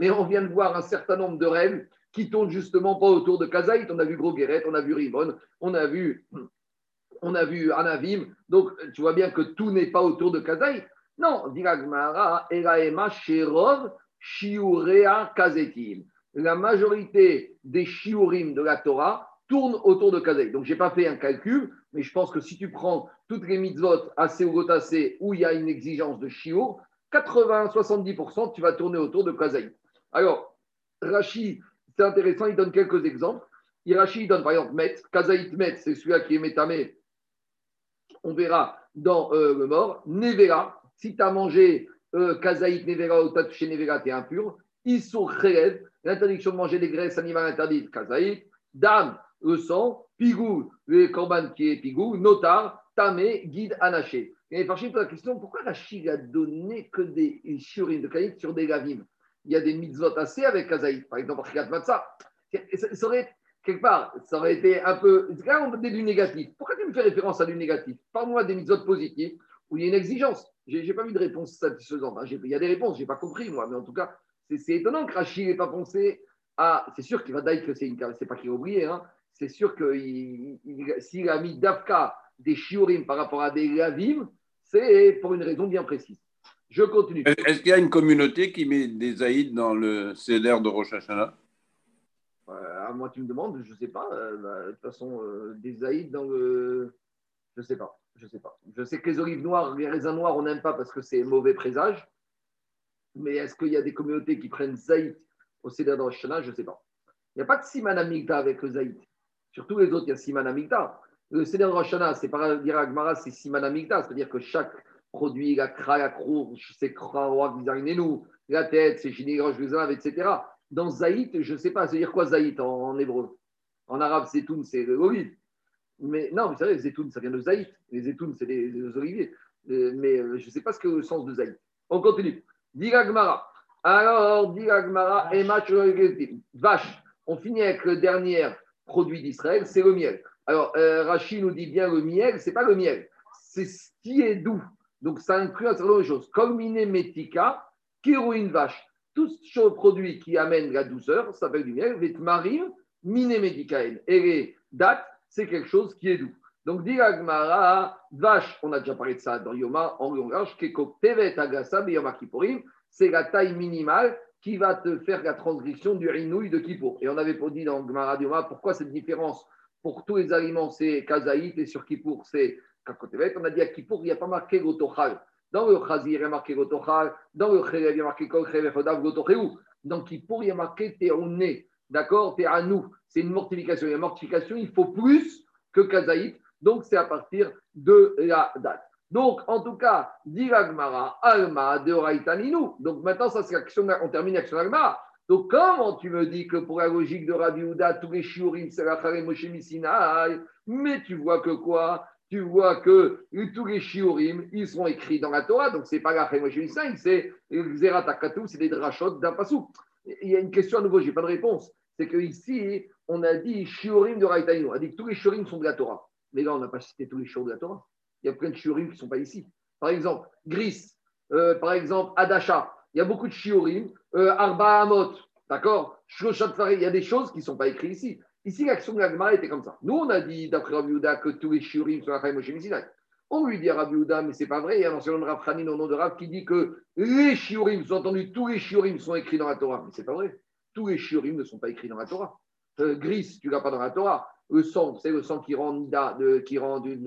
Mais on vient de voir un certain nombre de règles qui tournent justement pas autour de Kazaït. On a vu Gros Guéret, on a vu Rivon, on a vu, on a vu Anavim. Donc, tu vois bien que tout n'est pas autour de Kazaït. Non, dit Agmara, Elaema Shiurea Kazetim. La majorité des shiurim de la Torah tournent autour de Kazaït. Donc, je n'ai pas fait un calcul, mais je pense que si tu prends toutes les mitzvot assez ou gotassé où il y a une exigence de shiur, 80-70%, tu vas tourner autour de Kazaït. Alors, Rashi, c'est intéressant, il donne quelques exemples. Rashi, donne par exemple Met, Kazaït Met, c'est celui-là qui est métamé. On verra dans euh, le mort. Nevera, si tu as mangé euh, Kazaït Nevera ou tu as touché Nevera, tu es impur. Issour Khelev, l'interdiction de manger des graisses animales interdites, Kazaït. Dam, le sang. Pigou, le korban qui est Pigou. Notar, Tamé, guide anaché. Et Farchim pose la question pourquoi Rachid a donné que des shiurim de Kazaït sur des gavim Il y a des mitzvot assez avec Kazaït, par exemple. Ça, ça aurait, quelque part, ça aurait été un peu. Là, on dit du négatif. Pourquoi tu me fais référence à du négatif? Parle-moi des mitzvot positifs où il y a une exigence. Je n'ai pas vu de réponse satisfaisante. hein. Il y a des réponses, je n'ai pas compris, moi, mais en tout cas, c'est étonnant que Rachid n'ait pas pensé à. C'est sûr qu'il va dire que c'est une. C'est pas qu'il a oublié, hein. c'est sûr que il- il- s'il a mis Dafka des shiurim par rapport à des lavim, c'est pour une raison bien précise. Je continue. Est-ce qu'il y a une communauté qui met des aïds dans le CDR de Rosh Hashanah? Euh, moi, tu me demandes, je ne sais pas. Euh, bah, de toute façon, euh, des aïdes dans le. Je ne sais pas. Je sais pas. Je sais que les olives noires, les raisins noirs, on n'aime pas parce que c'est mauvais présage. Mais est-ce qu'il y a des communautés qui prennent zaït au Seder Hashanah? Je ne sais pas. Il n'y a pas de siman amigda avec le zaït. Sur tous les autres, il y a siman amigda. Le Seder de Rosh c'est pas dire Agmara, c'est siman amigda. C'est-à-dire que chaque produit, la kra, la crourge, c'est roi, nous, la tête, c'est chini, roche, etc. Dans zaït, je ne sais pas, c'est dire quoi zaït? En, hébreu En arabe, zetoun, c'est l'olive. Mais non, vous savez, zetoun, ça vient de zaït. Les zetoun, c'est les, les oliviers. Euh, mais euh, je ne sais pas ce que le sens de zaït. On continue. Diragmara. Alors, Diragmara et match Vache. On finit avec le dernier produit d'Israël, c'est le miel. Alors, euh, Rachid nous dit bien le miel, c'est pas le miel, c'est ce qui est doux. Donc, ça inclut un certain nombre de choses. Comme metika, kirouine vache. Tout ce produit qui amène la douceur, ça s'appelle du miel. Vetmarim, minémédicaen. Et les dates, c'est quelque chose qui est doux. Donc, dit Agmara, vache, on a déjà parlé de ça dans Yoma, en langage, Keko Tevet Yoma c'est la taille minimale qui va te faire la transgression du rinouille de Kippour. Et on avait dit dans Gmara Yoma, pourquoi cette différence pour tous les aliments, c'est Kazaït et sur Kippour, c'est Kakotevet. On a dit à Kippour, il n'y a pas marqué Gotochal. Dans le Khazir, il y a marqué Gotochal. Dans le Kherev, il y a marqué Kol Kherev. Dans Kippour, il y a marqué Théoné. D'accord? Théanou. C'est une mortification. Et la mortification, il faut plus que Kazaït. Donc, c'est à partir de la date. Donc, en tout cas, dit l'Agmara, Alma de Oraïtaninu. Donc, maintenant, ça, c'est l'action, on termine l'action d'Agmara. Donc, comment tu me dis que pour la logique de Rabbi Houda, tous les shiurim, c'est la Moshe Mais tu vois que quoi? Tu vois que tous les shiurim, ils sont écrits dans la Torah. Donc, c'est pas la Moshe c'est Zerat c'est des drachot d'un passou. Il y a une question à nouveau, je n'ai pas de réponse. C'est qu'ici, on a dit shiurim de Raïtaïno. On a dit que tous les shiurim sont de la Torah. Mais là, on n'a pas cité tous les shiurim de la Torah. Il y a plein de shiurim qui ne sont pas ici. Par exemple, Gris, euh, par exemple, Adasha. Il y a beaucoup de shiurim. Euh, Arba Amot, d'accord? Il y a des choses qui ne sont pas écrites ici. Ici, l'action de l'Agma était comme ça. Nous, on a dit, d'après Yehuda, que tous les shiurim sont à Moshe On lui dit à Rabbi Yehuda, mais c'est pas vrai. Il y a un ancien de Rav Khanin au nom de Rav qui dit que les shiurim, sont entendus, tous les shiurim sont écrits dans la Torah. Mais c'est pas vrai. Tous les shiurim ne sont pas écrits dans la Torah. Euh, gris, tu l'as pas dans la Torah. Le sang, c'est le sang qui rend Nida, de, qui rend du,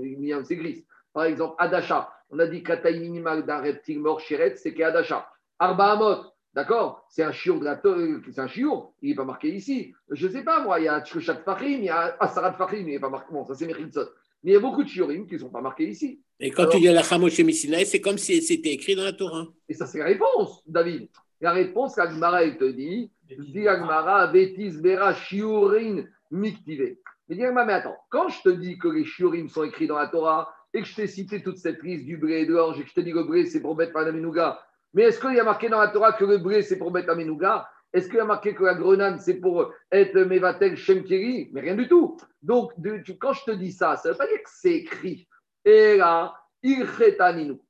c'est gris. Par exemple, Adasha. On a dit que la taille minimale d'un reptile mort chéret, c'est qu'Adasha. Arba Amot, d'accord? C'est un chiour de la c'est un il n'est pas marqué ici. Je ne sais pas, moi, il y a Tchochat Fahim, il y a Asarat Fahim, il n'est pas marqué. Bon, ça c'est Mechitsot. Mais il y a beaucoup de chiorim qui ne sont pas marqués ici. Et quand tu dis la Chamosh Misinaï, c'est comme si c'était écrit dans la Torah. Et ça, c'est la réponse, David. La réponse, l'Agmara, elle te dit, dit Agmara, Vétis, Bera, Shiurin, Miktive. Mais dis mais attends, quand je te dis que les Shiurim sont écrits dans la Torah, et que je t'ai cité toute cette liste du blé et de l'orge et que je te dis que le blé c'est pour mettre la Menouga, mais est-ce qu'il y a marqué dans la Torah que le blé c'est pour mettre la Menouga Est-ce qu'il a marqué que la grenade c'est pour être Mevatel Shemkiri Mais rien du tout. Donc, quand je te dis ça, ça ne veut pas dire que c'est écrit. Et là, il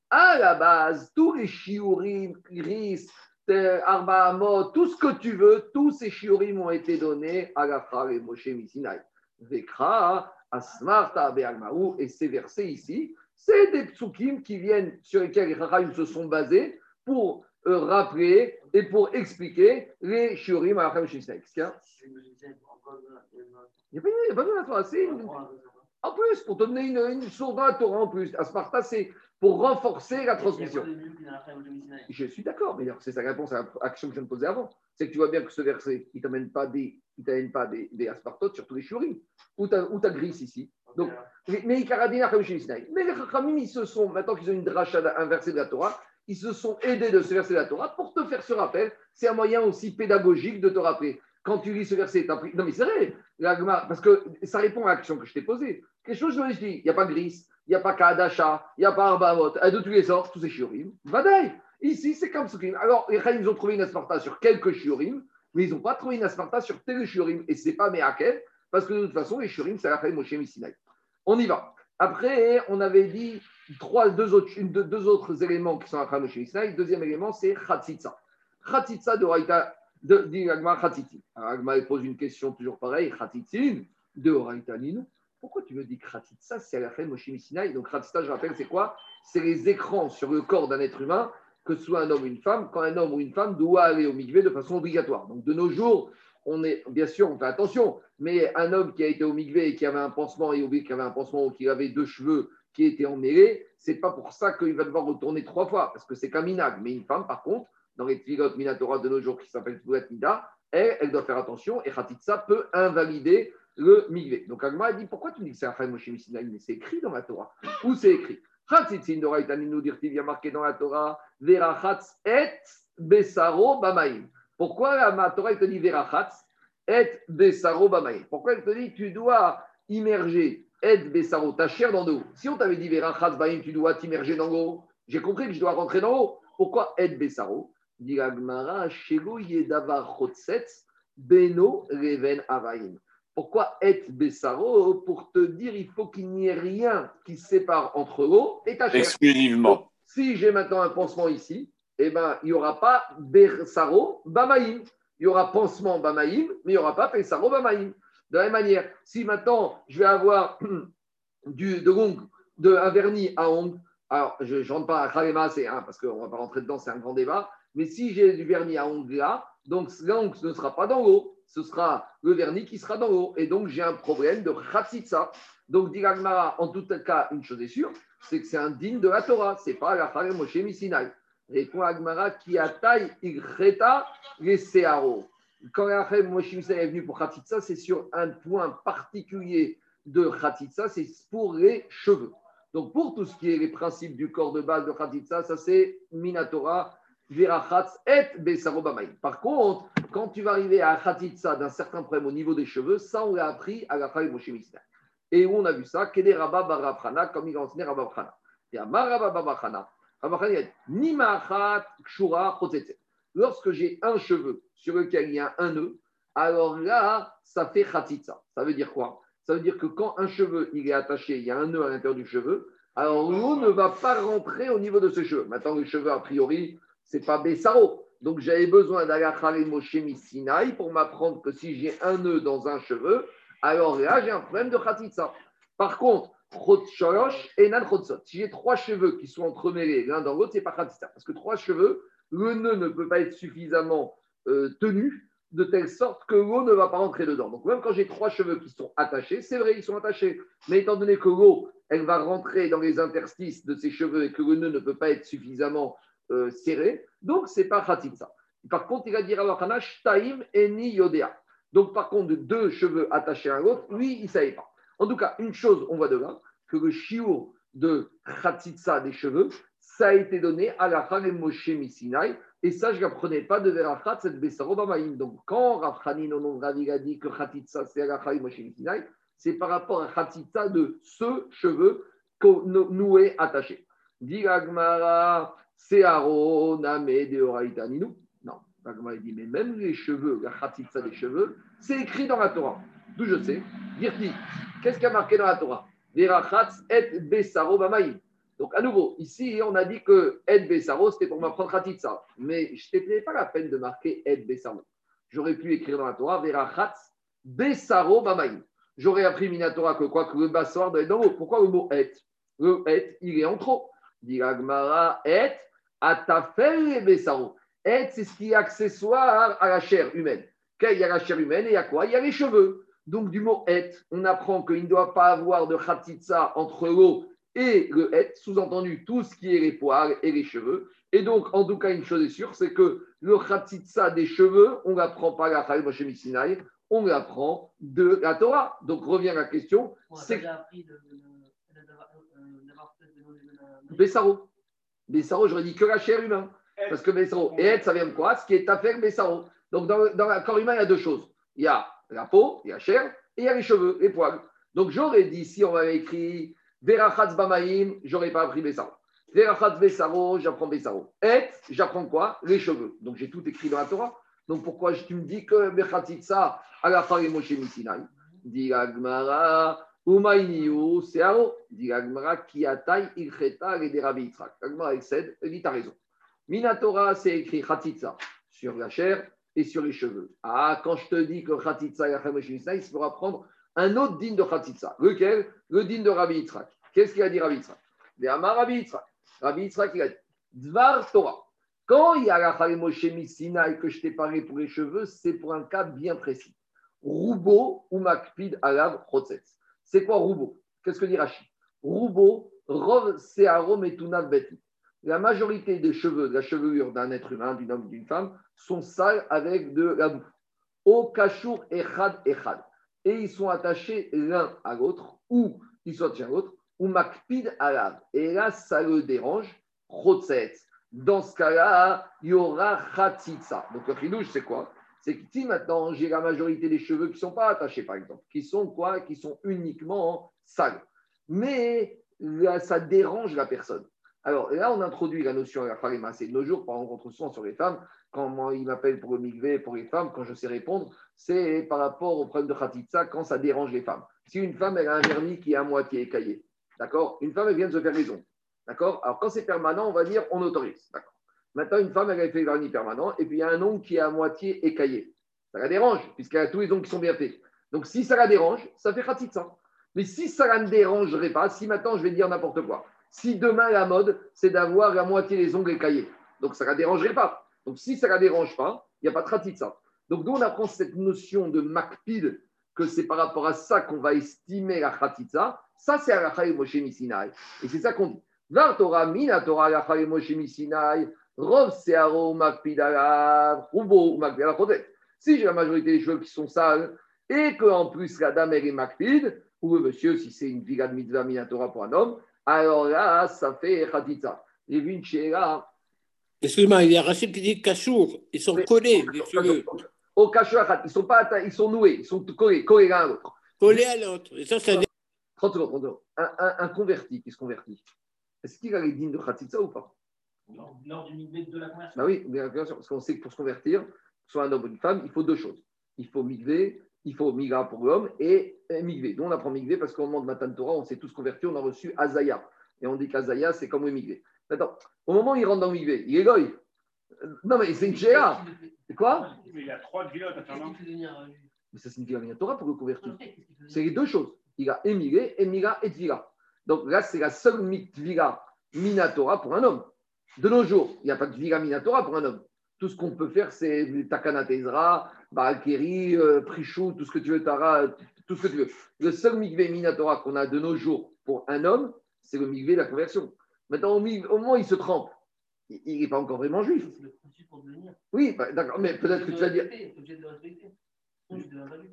À la base, tous les shiurim, Gris, Arba Amot, tout ce que tu veux, tous ces shiurim ont été donnés à la frère et Moshe Misinai. Vekra, Asmarta Be'almaou, et ces versets ici, c'est des psukim qui viennent, sur lesquels les Chachamim se sont basés pour euh, rappeler et pour expliquer les shiurim à Il n'y a pas de la Torah, c'est en plus, pour te donner une, une dans la Torah en plus. Asmarta, c'est pour renforcer la transmission. Je suis d'accord, mais c'est sa réponse à l'action que je viens de poser avant. C'est que tu vois bien que ce verset, il ne t'amène pas des, il pas des, des aspartotes sur tous les shurim. Ou tu as gris ici. Donc, mais Ikaradina comme Mais les Chachamim, ils se sont, maintenant qu'ils ont une dracha inversée de la Torah, ils se sont aidés de ce verset de la Torah pour te faire ce rappel. C'est un moyen aussi pédagogique de te rappeler. Quand tu lis ce verset, pris... non mais c'est vrai, parce que ça répond à l'action que je t'ai posée. Quelque chose, je dis, il n'y a pas gris, il n'y a pas Kadasha, il n'y a pas Arbamot, de tous les sorts, tous ces shiurim. Vadaï. Ici, c'est comme Psukim. Alors, les ils ont trouvé une asparta sur quelques shiurim, mais ils n'ont pas trouvé une asparta sur tel shiurim. Et ce n'est pas Meakel, parce que de toute façon, les shiurim, c'est la Moshe Misinaï. On y va. Après, on avait dit deux, autres, éléments qui sont à Moshe Misinaï. Deuxième élément, c'est Khatsitsa. Khatsitsa de Raïta, de, Agma Khatsitsi. Alors, Agma pose une question toujours pareille, Khatsitsin de Raïta Nino. Pourquoi tu me dis Kratitsa C'est à la fin Sinai. Donc Kratitsa, je rappelle, c'est quoi? C'est les écrans sur le corps d'un être humain, que ce soit un homme ou une femme, quand un homme ou une femme doit aller au mikvé de façon obligatoire. Donc de nos jours, on est, bien sûr, on fait attention, mais un homme qui a été au mikvé et qui avait un pansement et qu'il avait un pansement ou qu'il avait deux cheveux qui étaient emmêlés, c'est pas pour ça qu'il va devoir retourner trois fois, parce que c'est qu'un minag. Mais une femme, par contre, dans les pilotes minatora de nos jours qui s'appellent Tfigot Mida, elle, elle doit faire attention et Khatitsa peut invalider le migvé. Donc Agma a dit pourquoi tu dis que c'est un Moshe Mais c'est écrit dans la Torah. Où c'est écrit? Chatzitzin nous dire il y a marqué dans la Torah Verachatz et Besaro Bamaim. Pourquoi la Torah te dit Verachatz et Besaro Bamaim Pourquoi elle te dit tu dois immerger et Besaro, ta chair dans l'eau Si on t'avait dit Verachatz tu dois t'immerger dans l'eau, j'ai compris que je dois rentrer dans l'eau. Pourquoi et Dit Shego Yedavar Beno Reven Avaim. Pourquoi et Bessaro Pour te dire, il faut qu'il n'y ait rien qui sépare entre l'eau et ta chair. Exclusivement. si j'ai maintenant un pansement ici, eh ben, il n'y aura pas Bessaro Bamaïm. Il y aura pansement Bamaïm, mais il n'y aura pas Bessaro Bamaïm. De la même manière, si maintenant je vais avoir du, de de, un vernis à ongles, alors je ne rentre pas à Khalema, c'est parce qu'on ne va pas rentrer dedans, c'est un grand débat, mais si j'ai du vernis à ongles là, donc l'ongle ne sera pas dans l'eau, ce sera le vernis qui sera dans l'eau. Et donc, j'ai un problème de khatsitsa. Donc, dit en tout cas, une chose est sûre, c'est que c'est un digne de la Torah. Ce n'est pas la Khalem Moshe. Répond Agmara qui a taille igreta les Searo. Quand Khalem Moshe est venu pour khatsitsa, c'est sur un point particulier de Khatitsa, c'est pour les cheveux. Donc, pour tout ce qui est les principes du corps de base de Khatitsa, ça c'est Minatora, Virachatz et Besaro Bamaïm. Par contre, quand tu vas arriver à Khatitsa d'un certain problème au niveau des cheveux, ça on l'a appris à la Khalil Moshe Mishnah. Et où on a vu ça Kede Rabba Baraprana, comme il a enseigné Rabba Brana. Lorsque j'ai un cheveu sur lequel il y a un nœud, alors là, ça fait Khatitsa. Ça veut dire quoi? Ça veut dire que quand un cheveu il est attaché, il y a un nœud à l'intérieur du cheveu, alors l'eau ne va pas rentrer au niveau de ce cheveu. Maintenant, le cheveu, a priori, c'est pas Bessaro. Donc j'avais besoin d'aller Sinaï pour m'apprendre que si j'ai un nœud dans un cheveu, alors là, j'ai un problème de Khatitsa. Par contre, et Si j'ai trois cheveux qui sont entremêlés l'un dans l'autre, c'est pas Khatitsa. Parce que trois cheveux, le nœud ne peut pas être suffisamment euh, tenu de telle sorte que l'eau ne va pas rentrer dedans. Donc même quand j'ai trois cheveux qui sont attachés, c'est vrai, ils sont attachés. Mais étant donné que l'eau, elle va rentrer dans les interstices de ces cheveux et que le nœud ne peut pas être suffisamment euh, serré, donc c'est pas Khatitsa. Par contre, il va dire alors Taim et Ni Yodea. Donc par contre, deux cheveux attachés à l'autre, lui, il ne savait pas. En tout cas, une chose, on voit de là, que le chiot de Khatitsa des cheveux, ça a été donné à la Khalem Moshe Misinai, et ça, je ne l'apprenais pas de Verachat, cette Bessaro Bamaïm. Donc, quand Rav Hanin, au nom de a dit que Khatitsa, c'est à la Khalem Moshe Misinai, c'est par rapport à Khatitsa de ce cheveu noué attaché. Dit Agmara, c'est Aaron, de Oraïtaninu. Non, Agmara dit, mais même les cheveux, la Khatitsa des cheveux, c'est écrit dans la Torah. D'où je sais. Dirti, qu'est-ce qu'il y a marqué dans la Torah? Et Bessaro Bamaïm. Donc, à nouveau, ici, on a dit que Ed Bessaro, c'était pour m'apprendre Khatitsa. Mais je n'ai pas la peine de marquer Ed Bessaro. J'aurais pu écrire dans la Torah Verachatz Bessaro Bamaïm. J'aurais appris Minatora que quoi que le Bassar doit être dans l'eau. Pourquoi le mot Et? Le Et, il est en trop. Dit Agmara, Et, Atafel Bessaro. Et, c'est ce qui est accessoire à la chair humaine. Il y a la chair humaine, et il y a quoi? Il y a les cheveux. Donc, du mot et, on apprend qu'il ne doit pas avoir de khatitsa entre l'eau et le et, sous-entendu tout ce qui est les poils et les cheveux. Et donc, en tout cas, une chose est sûre, c'est que le khatitsa des cheveux, on ne l'apprend pas à la Moshe Sinai, on l'apprend de la Torah. Donc, revient la question. C'est appris de, de Bessaro. Bessaro, j'aurais dit que la chair humaine. Parce que Bessaro, et et, ça vient de quoi? Ce qui est affaire Bessaro. Donc, dans, dans le corps humain, il y a deux choses. Il y a la peau, il y a chair, et il y a les cheveux, les poils. Donc, j'aurais dit, si on m'avait écrit Verachatz Bamaïm, j'aurais pas appris Bessaro. Verachatz Bessaro, j'apprends Bessaro. Et, j'apprends quoi? Les cheveux. Donc, j'ai tout écrit dans la Torah. Donc, pourquoi tu me dis que Bechatitsa, à la fin, Moshe Misinai Dit Agmara, Umayniu, Searo. Dit Agmara, Kiatai, Ilcheta, et des Rabbi Yitzhak. Agmara, il cède, il dit, t'as raison. Minatora, c'est écrit Khatitsa sur la chair et sur les cheveux. Ah, quand je te dis que Khatitsa et il faudra prendre un autre digne de Khatitsa. Lequel? Le digne de Rabbi Yitzhak. Qu'est-ce qu'il a dit Rabbi Yitzhak? Rabbi Yitzhak. Rabbi Yitzhak, il a dit Dvar Torah. Quand il y a la Moshe Misinaï que je t'ai parlé pour les cheveux, c'est pour un cas bien précis. Roubo ou Makpid Alav Chotzetz. C'est quoi Roubo? Qu'est-ce que dit Rachid Roubo, Rov Searo Metunav Beti. La majorité des cheveux, de la chevelure d'un être humain, d'une homme, d'une femme, sont sales avec de la boue. Au Kashour Echad Echad. Et ils sont attachés l'un à l'autre, ou ils sont attachés à l'autre, ou Makpid Alav. Et là, ça le dérange. Chotzetz dans ce cas-là, il y aura khatitsa. Donc le chidouche, c'est quoi? C'est que si maintenant j'ai la majorité des cheveux qui ne sont pas attachés, par exemple, qui sont quoi? Qui sont uniquement sales. Mais là, ça dérange la personne. Alors là, on introduit la notion de la farima. C'est de nos jours, par exemple, contre souvent sur les femmes, quand moi, il m'appelle pour le migvé, pour les femmes, quand je sais répondre, c'est par rapport au problème de khatitsa, quand ça dérange les femmes. Si une femme, a un vernis qui est à moitié écaillé, d'accord? Une femme, elle vient de se faire ongles. D'accord? Alors, quand c'est permanent, on va dire on autorise. D'accord? Maintenant, une femme, elle a fait le vernis permanent, et puis il y a un ongle qui est à moitié écaillé. Ça la dérange, puisqu'elle a tous les ongles qui sont bien faits. Donc, si ça la dérange, ça fait ça. Mais si ça ne dérangerait pas, si maintenant je vais dire n'importe quoi, si demain la mode, c'est d'avoir la moitié des ongles écaillés, donc ça ne la dérangerait pas. Donc, si ça ne la dérange pas, il n'y a pas de ça. Donc, nous, on apprend cette notion de makpid, que c'est par rapport à ça qu'on va estimer la khatitza. Ça, c'est la Moshe Misinaï. Et c'est ça qu'on dit. Var Torah, Mina Torah, Moshe Misinai, Rov Searo, Rubo, Makpidalav, Si j'ai la majorité des cheveux qui sont sales et qu'en plus la dame est Makpid, ou le monsieur, si c'est une villa de mitzvah minatora pour un homme, alors là, ça fait vu une chéra. Excuse-moi, il y a Rachid qui dit Kachour. Ils sont collés, les cheveux. Au Kachouachat, ils sont pas ils sont noués, ils sont collés, collés l'un à l'autre. Collés à l'autre. Et ça, ça 30 secondes, 30 secondes. Un, un- un converti qui se convertit, est-ce qu'il a les dînes de Khatitsa ou pas? Lors, lors du migvé de la conversion. Bah oui, bien sûr, parce qu'on sait que pour se convertir, soit un homme ou une femme, il faut deux choses. Il faut migvé, il faut migra pour l'homme et migvé. Nous, on apprend migvé parce qu'au moment de Matan Torah, on s'est tous convertis, on a reçu Azaya. Et on dit qu'Azaya, c'est comme migvé. Maintenant, au moment où il rentre dans migvé, il est goy. Non, mais c'est une chéa. C'est quoi Mais il y a trois non Mais ça signifie rien Torah pour le convertir. C'est les deux choses. Il a émigré, émigra et tvira. Donc là, c'est la seule mitvira minatora pour un homme. De nos jours, il n'y a pas de tvira minatora pour un homme. Tout ce qu'on peut faire, c'est du takana tezra, barakeri, euh, prichou, tout ce que tu veux, tara, tout ce que tu veux. Le seul mikvé minatora qu'on a de nos jours pour un homme, c'est le mikvé de la conversion. Maintenant, au, mi- au moment où il se trempe, il n'est pas encore vraiment juif. C'est le processus pour devenir. Oui, bah, d'accord, mais peut-être que tu vas dire, C'est. C'est.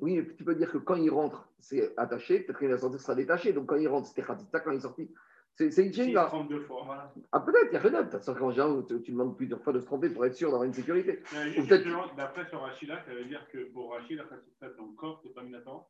Oui, mais tu peux dire que quand il rentre, c'est attaché, peut-être qu'il va sortir, ce sera détaché. Donc quand il rentre, c'était Khatita, quand il est sorti, c'est c'est une chaîne là. 32 fois. Voilà. Ah, peut-être, il y a rien d'autre. Général, tu, tu demandes plusieurs fois de se tromper pour être sûr d'avoir une sécurité. Justement, D'après sur Rachida, ça veut dire que pour Rachid, la fatiguée dans le corps, c'est pas Minatora.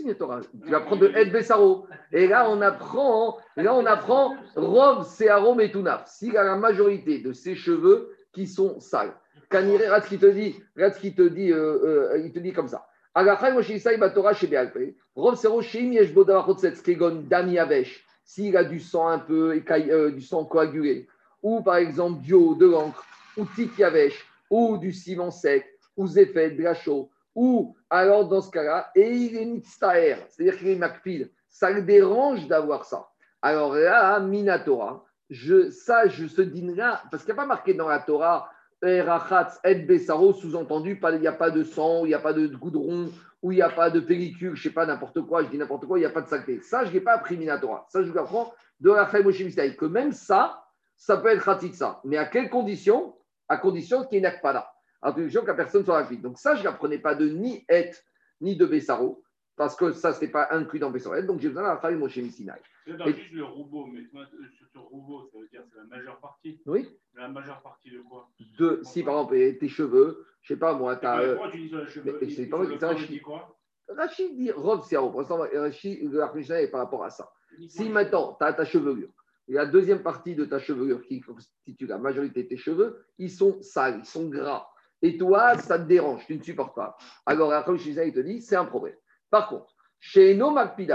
Une Torah. Tu vas prendre de Ed Bessaro. Et là, on apprend, là, on apprend Rov, Searom et Tunaf. S'il a la majorité de ses cheveux qui sont sales. Kanire, regarde ce qu'il te dit. Regarde ce te dit. euh, euh, il te dit comme ça. Agachai Moshe Isai Batora chez Bealpe. Rov Sero Sheim Yesh Boda Chotset Skegon Dami Avesh. S'il a du sang un peu, euh, du sang coagulé, ou par exemple du de l'encre, ou Tit Yavesh, ou du ciment sec, ou Zephet, de la chaux, ou alors dans ce cas-là, et il est mitztaer, c'est-à-dire qu'il est makpil, ça le dérange d'avoir ça. Alors là, Minatora, je, ça, je ce dîne-là, parce qu'il n'y a pas marqué dans la Torah, Erachatz et Bessaro, sous-entendu, il n'y a pas de sang, il n'y a pas de goudron, ou il n'y a pas de pellicule, je ne sais pas, n'importe quoi, je dis n'importe quoi, il n'y a pas de saleté. Ça, je ne l'ai pas appris Minatora. Ça, je l'apprends de la Moshe que même ça, ça peut être Khatitsa. Mais à quelles conditions? À condition qu'il n'y ait pas À condition que la personne soit rapide. Donc ça, je ne l'apprenais pas de ni Et, ni de Bessaro, parce que ça, ce n'est pas inclus dans Bessaro. Donc j'ai besoin de la Khaï Moshe Mistaï. C'est dans Et- juste le roubeau, mais toi, euh, ce roubeau, ça veut dire c'est la majeure partie. Oui La majeure partie de quoi? De, Si par exemple, tes cheveux, je ne sais pas moi, tu as. Et Pourquoi tu dis sur les cheveux mais c'est pas dit quoi? Rachid dit Rob Siaro. Pour l'instant, Rachid, le est par rapport à ça. Si maintenant, tu as ta chevelure, et la deuxième partie de ta chevelure qui constitue la majorité de tes cheveux, ils sont sales, ils sont gras. Et toi, ça te dérange, tu ne supportes pas. Alors, après, Shiza, il te dit, c'est un problème. Par contre, chez nos Makpid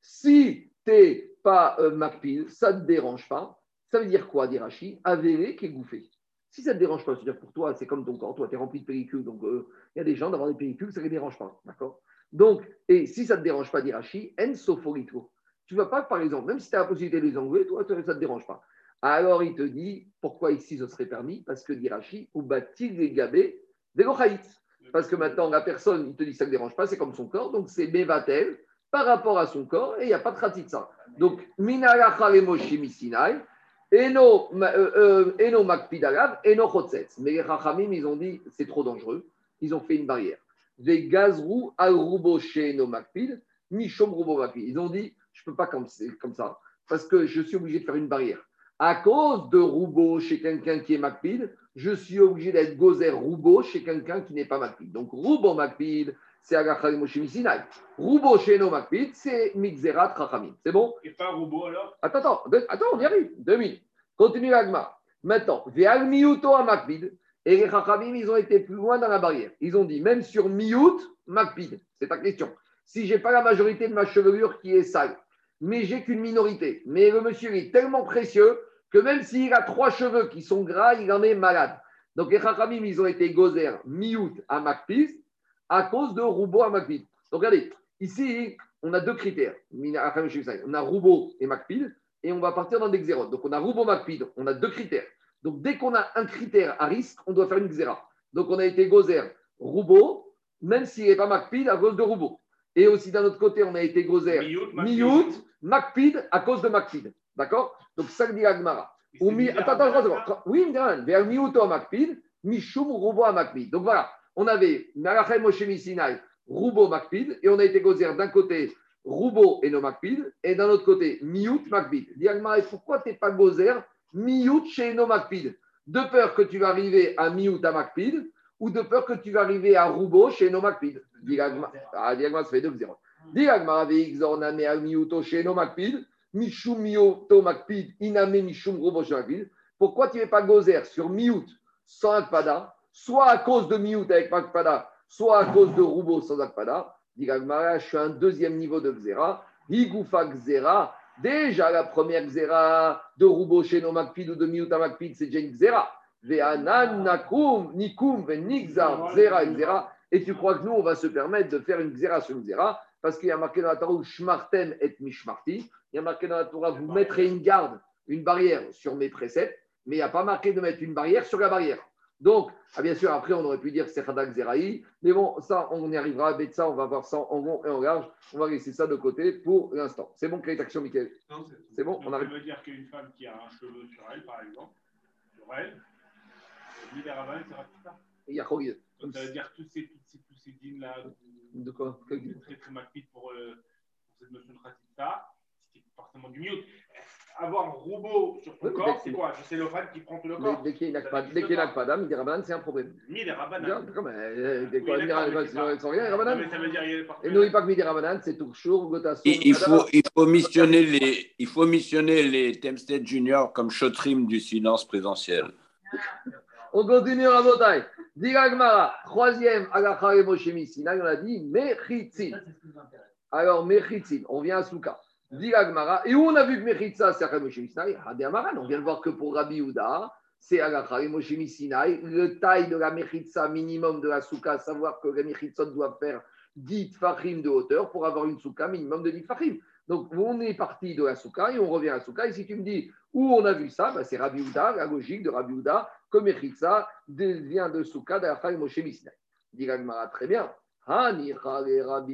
si tu n'es pas euh, ça ne te dérange pas. Ça veut dire quoi, dit Rachid Avéré qui est gouffé. Si ça ne te dérange pas, c'est-à-dire pour toi, c'est comme ton corps, toi, tu es rempli de pellicules. Donc, euh, il y a des gens d'avoir des pellicules, ça ne les dérange pas. D'accord? Donc, et si ça ne te dérange pas, dit Rachid, en soforito. Tu ne vas pas, par exemple, même si tu as la possibilité de les enlever, toi, ça ne te dérange pas. Alors, il te dit, pourquoi ici ce serait permis? Parce que, dit Rachid, ou bâtir les gabés des. Parce que maintenant, la personne, il te dit ça ne dérange pas, c'est comme son corps, donc c'est Mevatel par rapport à son corps, et il n'y a pas de khatitsa. Donc, Minalachalemoshi Misinai, Eno ma- euh, euh, Eno Makpidalav, Eno Chotzetz. Mais les ils ont dit, c'est trop dangereux, ils ont fait une barrière. Des gazrou al rubo chez Eno Makpid, Mishom rubo Makpid. Ils ont dit, je ne peux pas comme ça, parce que je suis obligé de faire une barrière. À cause de Roubo chez quelqu'un qui est Makpid, je suis obligé d'être Gozer Roubo chez quelqu'un qui n'est pas Makpid. Donc Roubo Makpid, c'est Agachal Moshe Sinai. Roubo chez No Makpid, c'est Mixerat Rachamim. C'est bon? Et pas roubeau alors? Attends, attends, attends, on y arrive. Deux minutes. Continue l'agma. Maintenant, Ve'al Miyuto à Makpid. Et les Chachamim, ils ont été plus loin dans la barrière. Ils ont dit, même sur Miyut, Makpid. C'est ta question. Si j'ai pas la majorité de ma chevelure qui est sale, mais j'ai qu'une minorité, mais le monsieur est tellement précieux que même s'il a trois cheveux qui sont gras, il en est malade. Donc les Chachamim, ils ont été gozer Miyut à Makpid à cause de Roubo à Makpid. Donc regardez, ici, on a deux critères. On a Roubo et Makpid et on va partir dans des xérotes. Donc, on a Roubo Makpid, on a deux critères. Donc, dès qu'on a un critère à risque, on doit faire une xéra. Donc, on a été gozer Roubo, même s'il n'est pas à cause de Roubo. Et aussi, d'un autre côté, on a été gozer. Miyut, Makpid, à cause de Makpid. D'accord? Donc, ça le dit Agmara. Attends, attends. Oui, Mdiran, vers Miyuto à Makpid, Mishum Roubo à Makpid. Donc, voilà, on avait Malachem Moshe Sinai, Roubo Makpid, et on a été gozer d'un côté Roubo et no Makpid, et d'un autre côté, Miout Makpid. Et pourquoi tu n'es pas Gozer Miout chez no Makpid De peur que tu vas arriver à Miout à Makpid, ou de peur que tu vas arriver à Roubo chez no Makpid. Diagma, ah, ça fait 2-0. Diagma, Veixorna, me Miouto chez no Makpid, Mishum Mioto Makpid, Iname Mishum. Pourquoi tu n'es pas Gozer sur Miout sans Akpada, soit à cause de Miout avec Akpada, soit à cause de Roubo sans Akpada Dit je suis un deuxième niveau de Xera. Higufa Xera. Déjà, la première Xera de Roubo chez nos ou de Miuta Makpid, c'est déjà une Xera. Ve'anan Nakum, Nikum, Venixar, Xera, Xera. Et tu crois que nous, on va se permettre de faire une Xera sur une Xera? Parce qu'il y a marqué dans la Torah Shmartem et Mishmarti. Il y a marqué dans la Torah vous mettrez une garde, une barrière sur mes préceptes, mais il n'y a pas marqué de mettre une barrière sur la barrière. Donc, ah, bien sûr, après, on aurait pu dire c'est Hadak Zeraï, mais bon, ça, on y arrivera. Avec ça, on va voir ça en rond et en large. On va laisser ça de côté pour l'instant. C'est bon, quelle est l'action, Michael c'est bon, Donc, on arrive. Ça veut dire qu'une femme qui a un cheveu sur elle, par exemple, sur elle, ni les rabbins, c'est rapide ça. Il y a Khogid. Donc ça veut dire que tous ces, tous ces, tous ces dînes-là, De quoi très très rapide pour, euh, pour cette notion de ratita, c'est forcément du mieux. Avoir un robot sur ton Oui, corps, c'est quoi? C'est le fan qui prend tout le corps. Dès qu'il n'y a d'âme, il dit Rabbanan, c'est un problème. Comme, euh, Dès qu'on mais va c'est rien, Non, Rabbanan. mais ça veut dire Et n'oublie pas que Midi Rabbanan, c'est toujours Gotasson. Il, il faut, il, faut missionner les, il faut missionner les Temstead Junior comme Chotrim du silence présentiel. On continue à Botaï. Diragmara, troisième, Agacha et Moshe Missina, on a dit Mechitzin. Nous. Alors, Mechitzin, on vient à Souka. Diragmara, et où on a vu que Mechitza, c'est Missina Hadi Amaran, on vient de voir que pour Rabbi Houda, c'est Moshe Missina. Le taille de la Mechitza minimum de la Souka, savoir que la Mechitza doit faire 10 Fahim de hauteur pour avoir une Souka minimum de 10 Fahim. Donc, on est parti de la Souka et on revient à la Souka. Et si tu me dis où on a vu ça, bah, c'est Rabbi Houda, la logique de Rabbi Houda, que Mechitza vient de Souka Moshe Missina. Dit très bien. Rabbi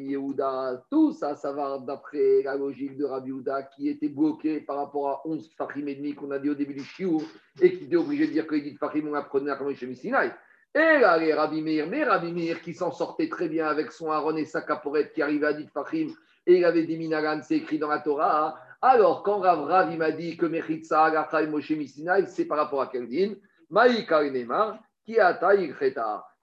Yehuda, tout ça, ça va d'après la logique de Rabbi Yehuda qui était bloqué par rapport à 11 Fahim et demi qu'on a dit au début du Shiur et qui était obligé de dire que les 10 Fahim, on apprenait à Moshe Missinaï. Et là, les Rabbi Meir, mais Rabbi Meir qui s'en sortait très bien avec son Aaron et sa caporette qui arrivait à 10 Fahim et il avait des Minagan, c'est écrit dans la Torah. Alors, quand Rav Rav m'a dit que Mechitza, Agacha et Moshe Missinaï, c'est par rapport à quel din Maïka Neymar, qui a taille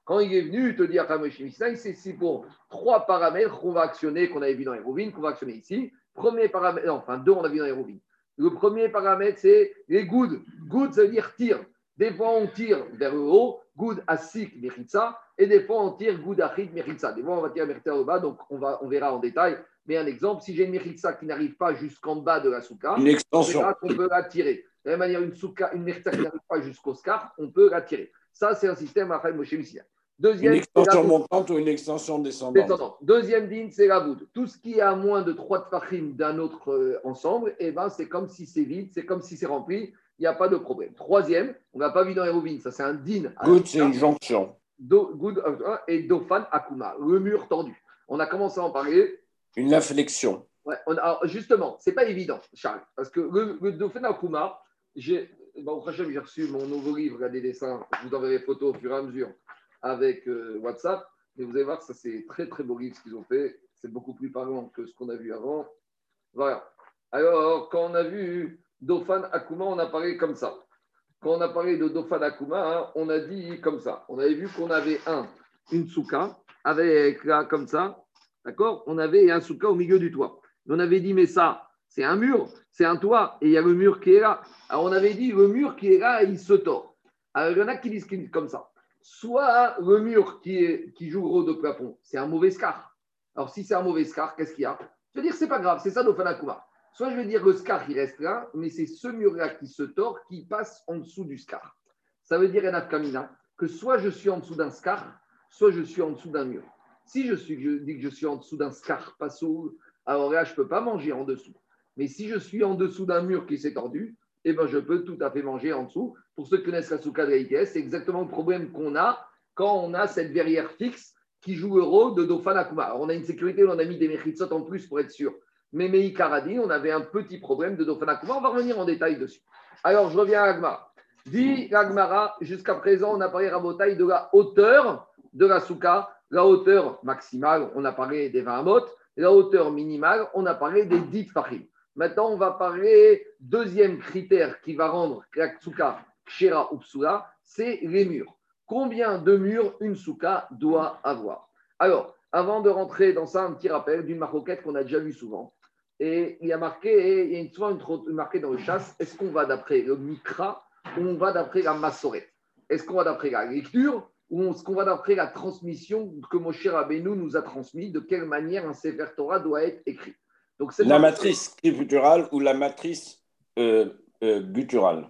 Quand il est venu te dire Missinaï, c'est ici pour trois paramètres qu'on va actionner, qu'on avait vu dans les rouvines, qu'on va actionner ici. Premier paramètre, non, enfin deux, on a vu dans les rouvines. Le premier paramètre, c'est les good. Good, ça veut dire tir. Des fois, on tire vers le haut, good asik mechitza, et des fois, on tire good achit mechitza. Des fois, on va tirer mechitza au bas, donc on, va, on verra en détail. Mais un exemple, si j'ai une mechitza qui n'arrive pas jusqu'en bas de la souka, Une on extension. qu'on peut la tirer. De la même manière, une souka, une mechitza qui n'arrive pas jusqu'au scar, on peut la tirer. Ça, c'est un système à Moshe Missina. Une Deuxième, extension montante ou une extension descendante. Descendant. Deuxième din, c'est la voûte. Tout ce qui est à moins de trois tfachim d'un autre euh, ensemble, eh ben, c'est comme si c'est vide, c'est comme si c'est rempli, il n'y a pas de problème. Troisième, on n'a pas vu dans les ça c'est un din. Good, c'est une jonction. Do- good, euh, et Dofan Akuma, le mur tendu. On a commencé à en parler. Une inflexion. Ouais, on a- justement, c'est pas évident, Charles, parce que le, le Dofan Akuma, j'ai bon, au prochain, j'ai reçu mon nouveau livre, là, des dessins, je vous enverrai photos au fur et à mesure avec euh, WhatsApp, mais vous allez voir, ça c'est très très beau ce qu'ils ont fait, c'est beaucoup plus parlant que ce qu'on a vu avant. Voilà. Alors, quand on a vu Dofan Akuma, on a parlé comme ça. Quand on a parlé de Dofan Akuma, hein, on a dit comme ça. On avait vu qu'on avait un, une souka, avec là comme ça, d'accord? On avait un souka au milieu du toit. On avait dit, mais ça, c'est un mur, c'est un toit, et il y a le mur qui est là. Alors on avait dit, le mur qui est là, il se tord. Alors il y en a qui disent comme ça. Soit le mur qui, joue gros de plafond, c'est un mauvais scar. Alors si c'est un mauvais scar, qu'est-ce qu'il y a? Je veux dire, c'est pas grave, c'est ça Dofan Akuma. Soit je vais dire le scar, il reste là, mais c'est ce mur-là qui se tord, qui passe en dessous du scar. Ça veut dire, Enaf Kamina, que soit je suis en dessous d'un scar, soit je suis en dessous d'un mur. Si je, suis, je dis que je suis en dessous d'un scar, pas sous, alors là, je ne peux pas manger en dessous. Mais si je suis en dessous d'un mur qui s'est tordu, eh ben, je peux tout à fait manger en dessous. Pour ceux qui connaissent la souka de la ITS, c'est exactement le problème qu'on a quand on a cette verrière fixe qui joue le rôle de Dofan Akuma. Alors, on a une sécurité, on a mis des mechitsot en plus pour être sûr. Mais Mei Karadi, on avait un petit problème de Dofan Akuma. On va revenir en détail dessus. Alors, je reviens à Agmara. Dit Agmara, jusqu'à présent, on a parlé Rabotaï de la hauteur de la souka, la hauteur maximale, on a parlé des 20 mots, la hauteur minimale, on a parlé des 10 fahim. Maintenant, on va parler deuxième critère qui va rendre la souka kshera ou psula, c'est les murs. Combien de murs une souka doit avoir? Alors, avant de rentrer dans ça, un petit rappel d'une maroquette qu'on a déjà vu souvent. Et il y a marqué, il y a souvent une, une marqué dans le chasse, est-ce qu'on va d'après le mikra ou on va d'après la massorette? Est-ce qu'on va d'après la lecture ou est-ce qu'on va d'après la transmission que Moshe Rabbeinu nous a transmis De quelle manière un Sefer Torah doit être écrit? Donc, La matrice scripturale ou la matrice euh, euh, gutturale?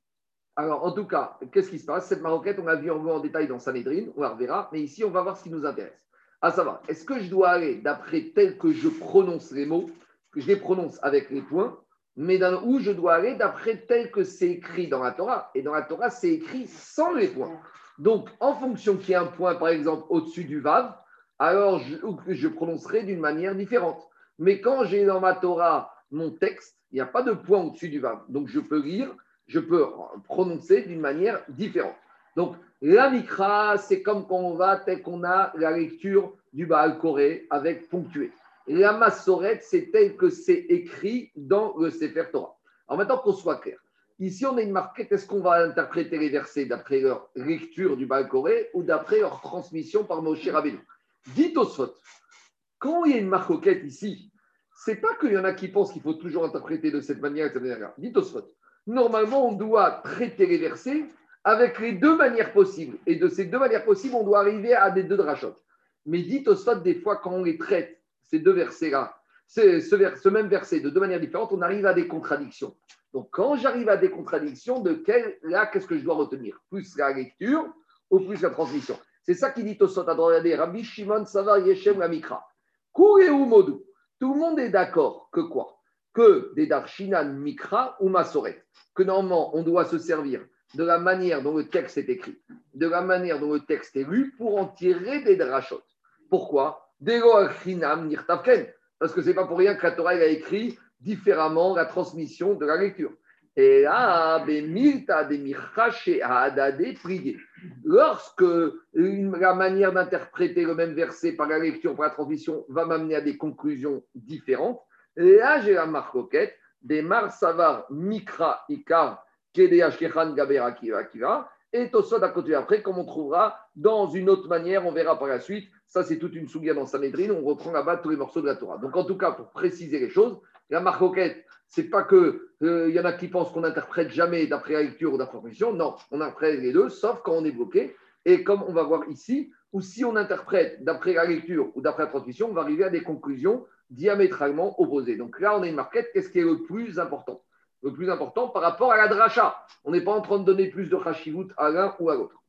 Alors, en tout cas, qu'est-ce qui se passe? Cette maroquette, on l'a vu en, détail dans Sanhedrin, on la reverra, mais ici, on va voir ce qui nous intéresse. À savoir, est-ce que je dois aller d'après tel que je prononce les mots, que je les prononce avec les points, mais dans, où je dois aller d'après tel que c'est écrit dans la Torah Et dans la Torah, c'est écrit sans les points. Donc, en fonction qu'il y ait un point, par exemple, au-dessus du Vav, alors je, je prononcerai d'une manière différente. Mais quand j'ai dans ma Torah mon texte, il n'y a pas de point au-dessus du Vav. Donc, je peux lire je peux prononcer d'une manière différente. Donc, la mikra, c'est comme quand on va, tel qu'on a la lecture du Baal Koré avec ponctué. La massorette, c'est tel que c'est écrit dans le Sefer Torah. Alors maintenant qu'on soit clair, ici on a une marquette, est-ce qu'on va interpréter les versets d'après leur lecture du Baal Koré ou d'après leur transmission par Moshe Rabbeinu? Dites au quand il y a une marquette ici, c'est pas qu'il y en a qui pensent qu'il faut toujours interpréter de cette manière, etc. Dites au normalement, on doit traiter les versets avec les deux manières possibles. Et de ces deux manières possibles, on doit arriver à des deux drachotes. Mais dites au stade, des fois, quand on les traite, ces deux versets-là, ce, même verset de deux manières différentes, on arrive à des contradictions. Donc, quand j'arrive à des contradictions, de quel, là, qu'est-ce que je dois retenir? Plus la lecture ou plus la transmission? C'est ça qui dit au à regarder Rabbi Shimon Savar Yeshem la Mikra. ou Modou? Tout le monde est d'accord que quoi? Que des Darshinan Mikra ou Masoret que normalement, on doit se servir de la manière dont le texte est écrit, de la manière dont le texte est lu pour en tirer des drachotes. Pourquoi? Parce que ce n'est pas pour rien que la Torah a écrit différemment la transmission de la lecture. Et là, lorsque la manière d'interpréter le même verset par la lecture, par la transmission, va m'amener à des conclusions différentes, là, j'ai la marque des Mar Savar Mikra Ikar. Et Tosot à côté après, comme on trouvera dans une autre manière, on verra par la suite. Ça, c'est toute une souga dans Sanhedrin. On reprend là-bas tous les morceaux de la Torah. Donc, en tout cas, pour préciser les choses, la marcoquette, c'est pas que il euh, y en a qui pensent qu'on n'interprète jamais d'après la lecture ou d'après la. Non, on interprète les deux, sauf quand on est bloqué. Et comme on va voir ici, ou si on interprète d'après la lecture ou d'après la transmission, on va arriver à des conclusions diamétralement opposés. Donc là, on a une marquette. Qu'est-ce qui est le plus important? Le plus important par rapport à la dracha. On n'est pas en train de donner plus de chashivut à l'un ou à l'autre.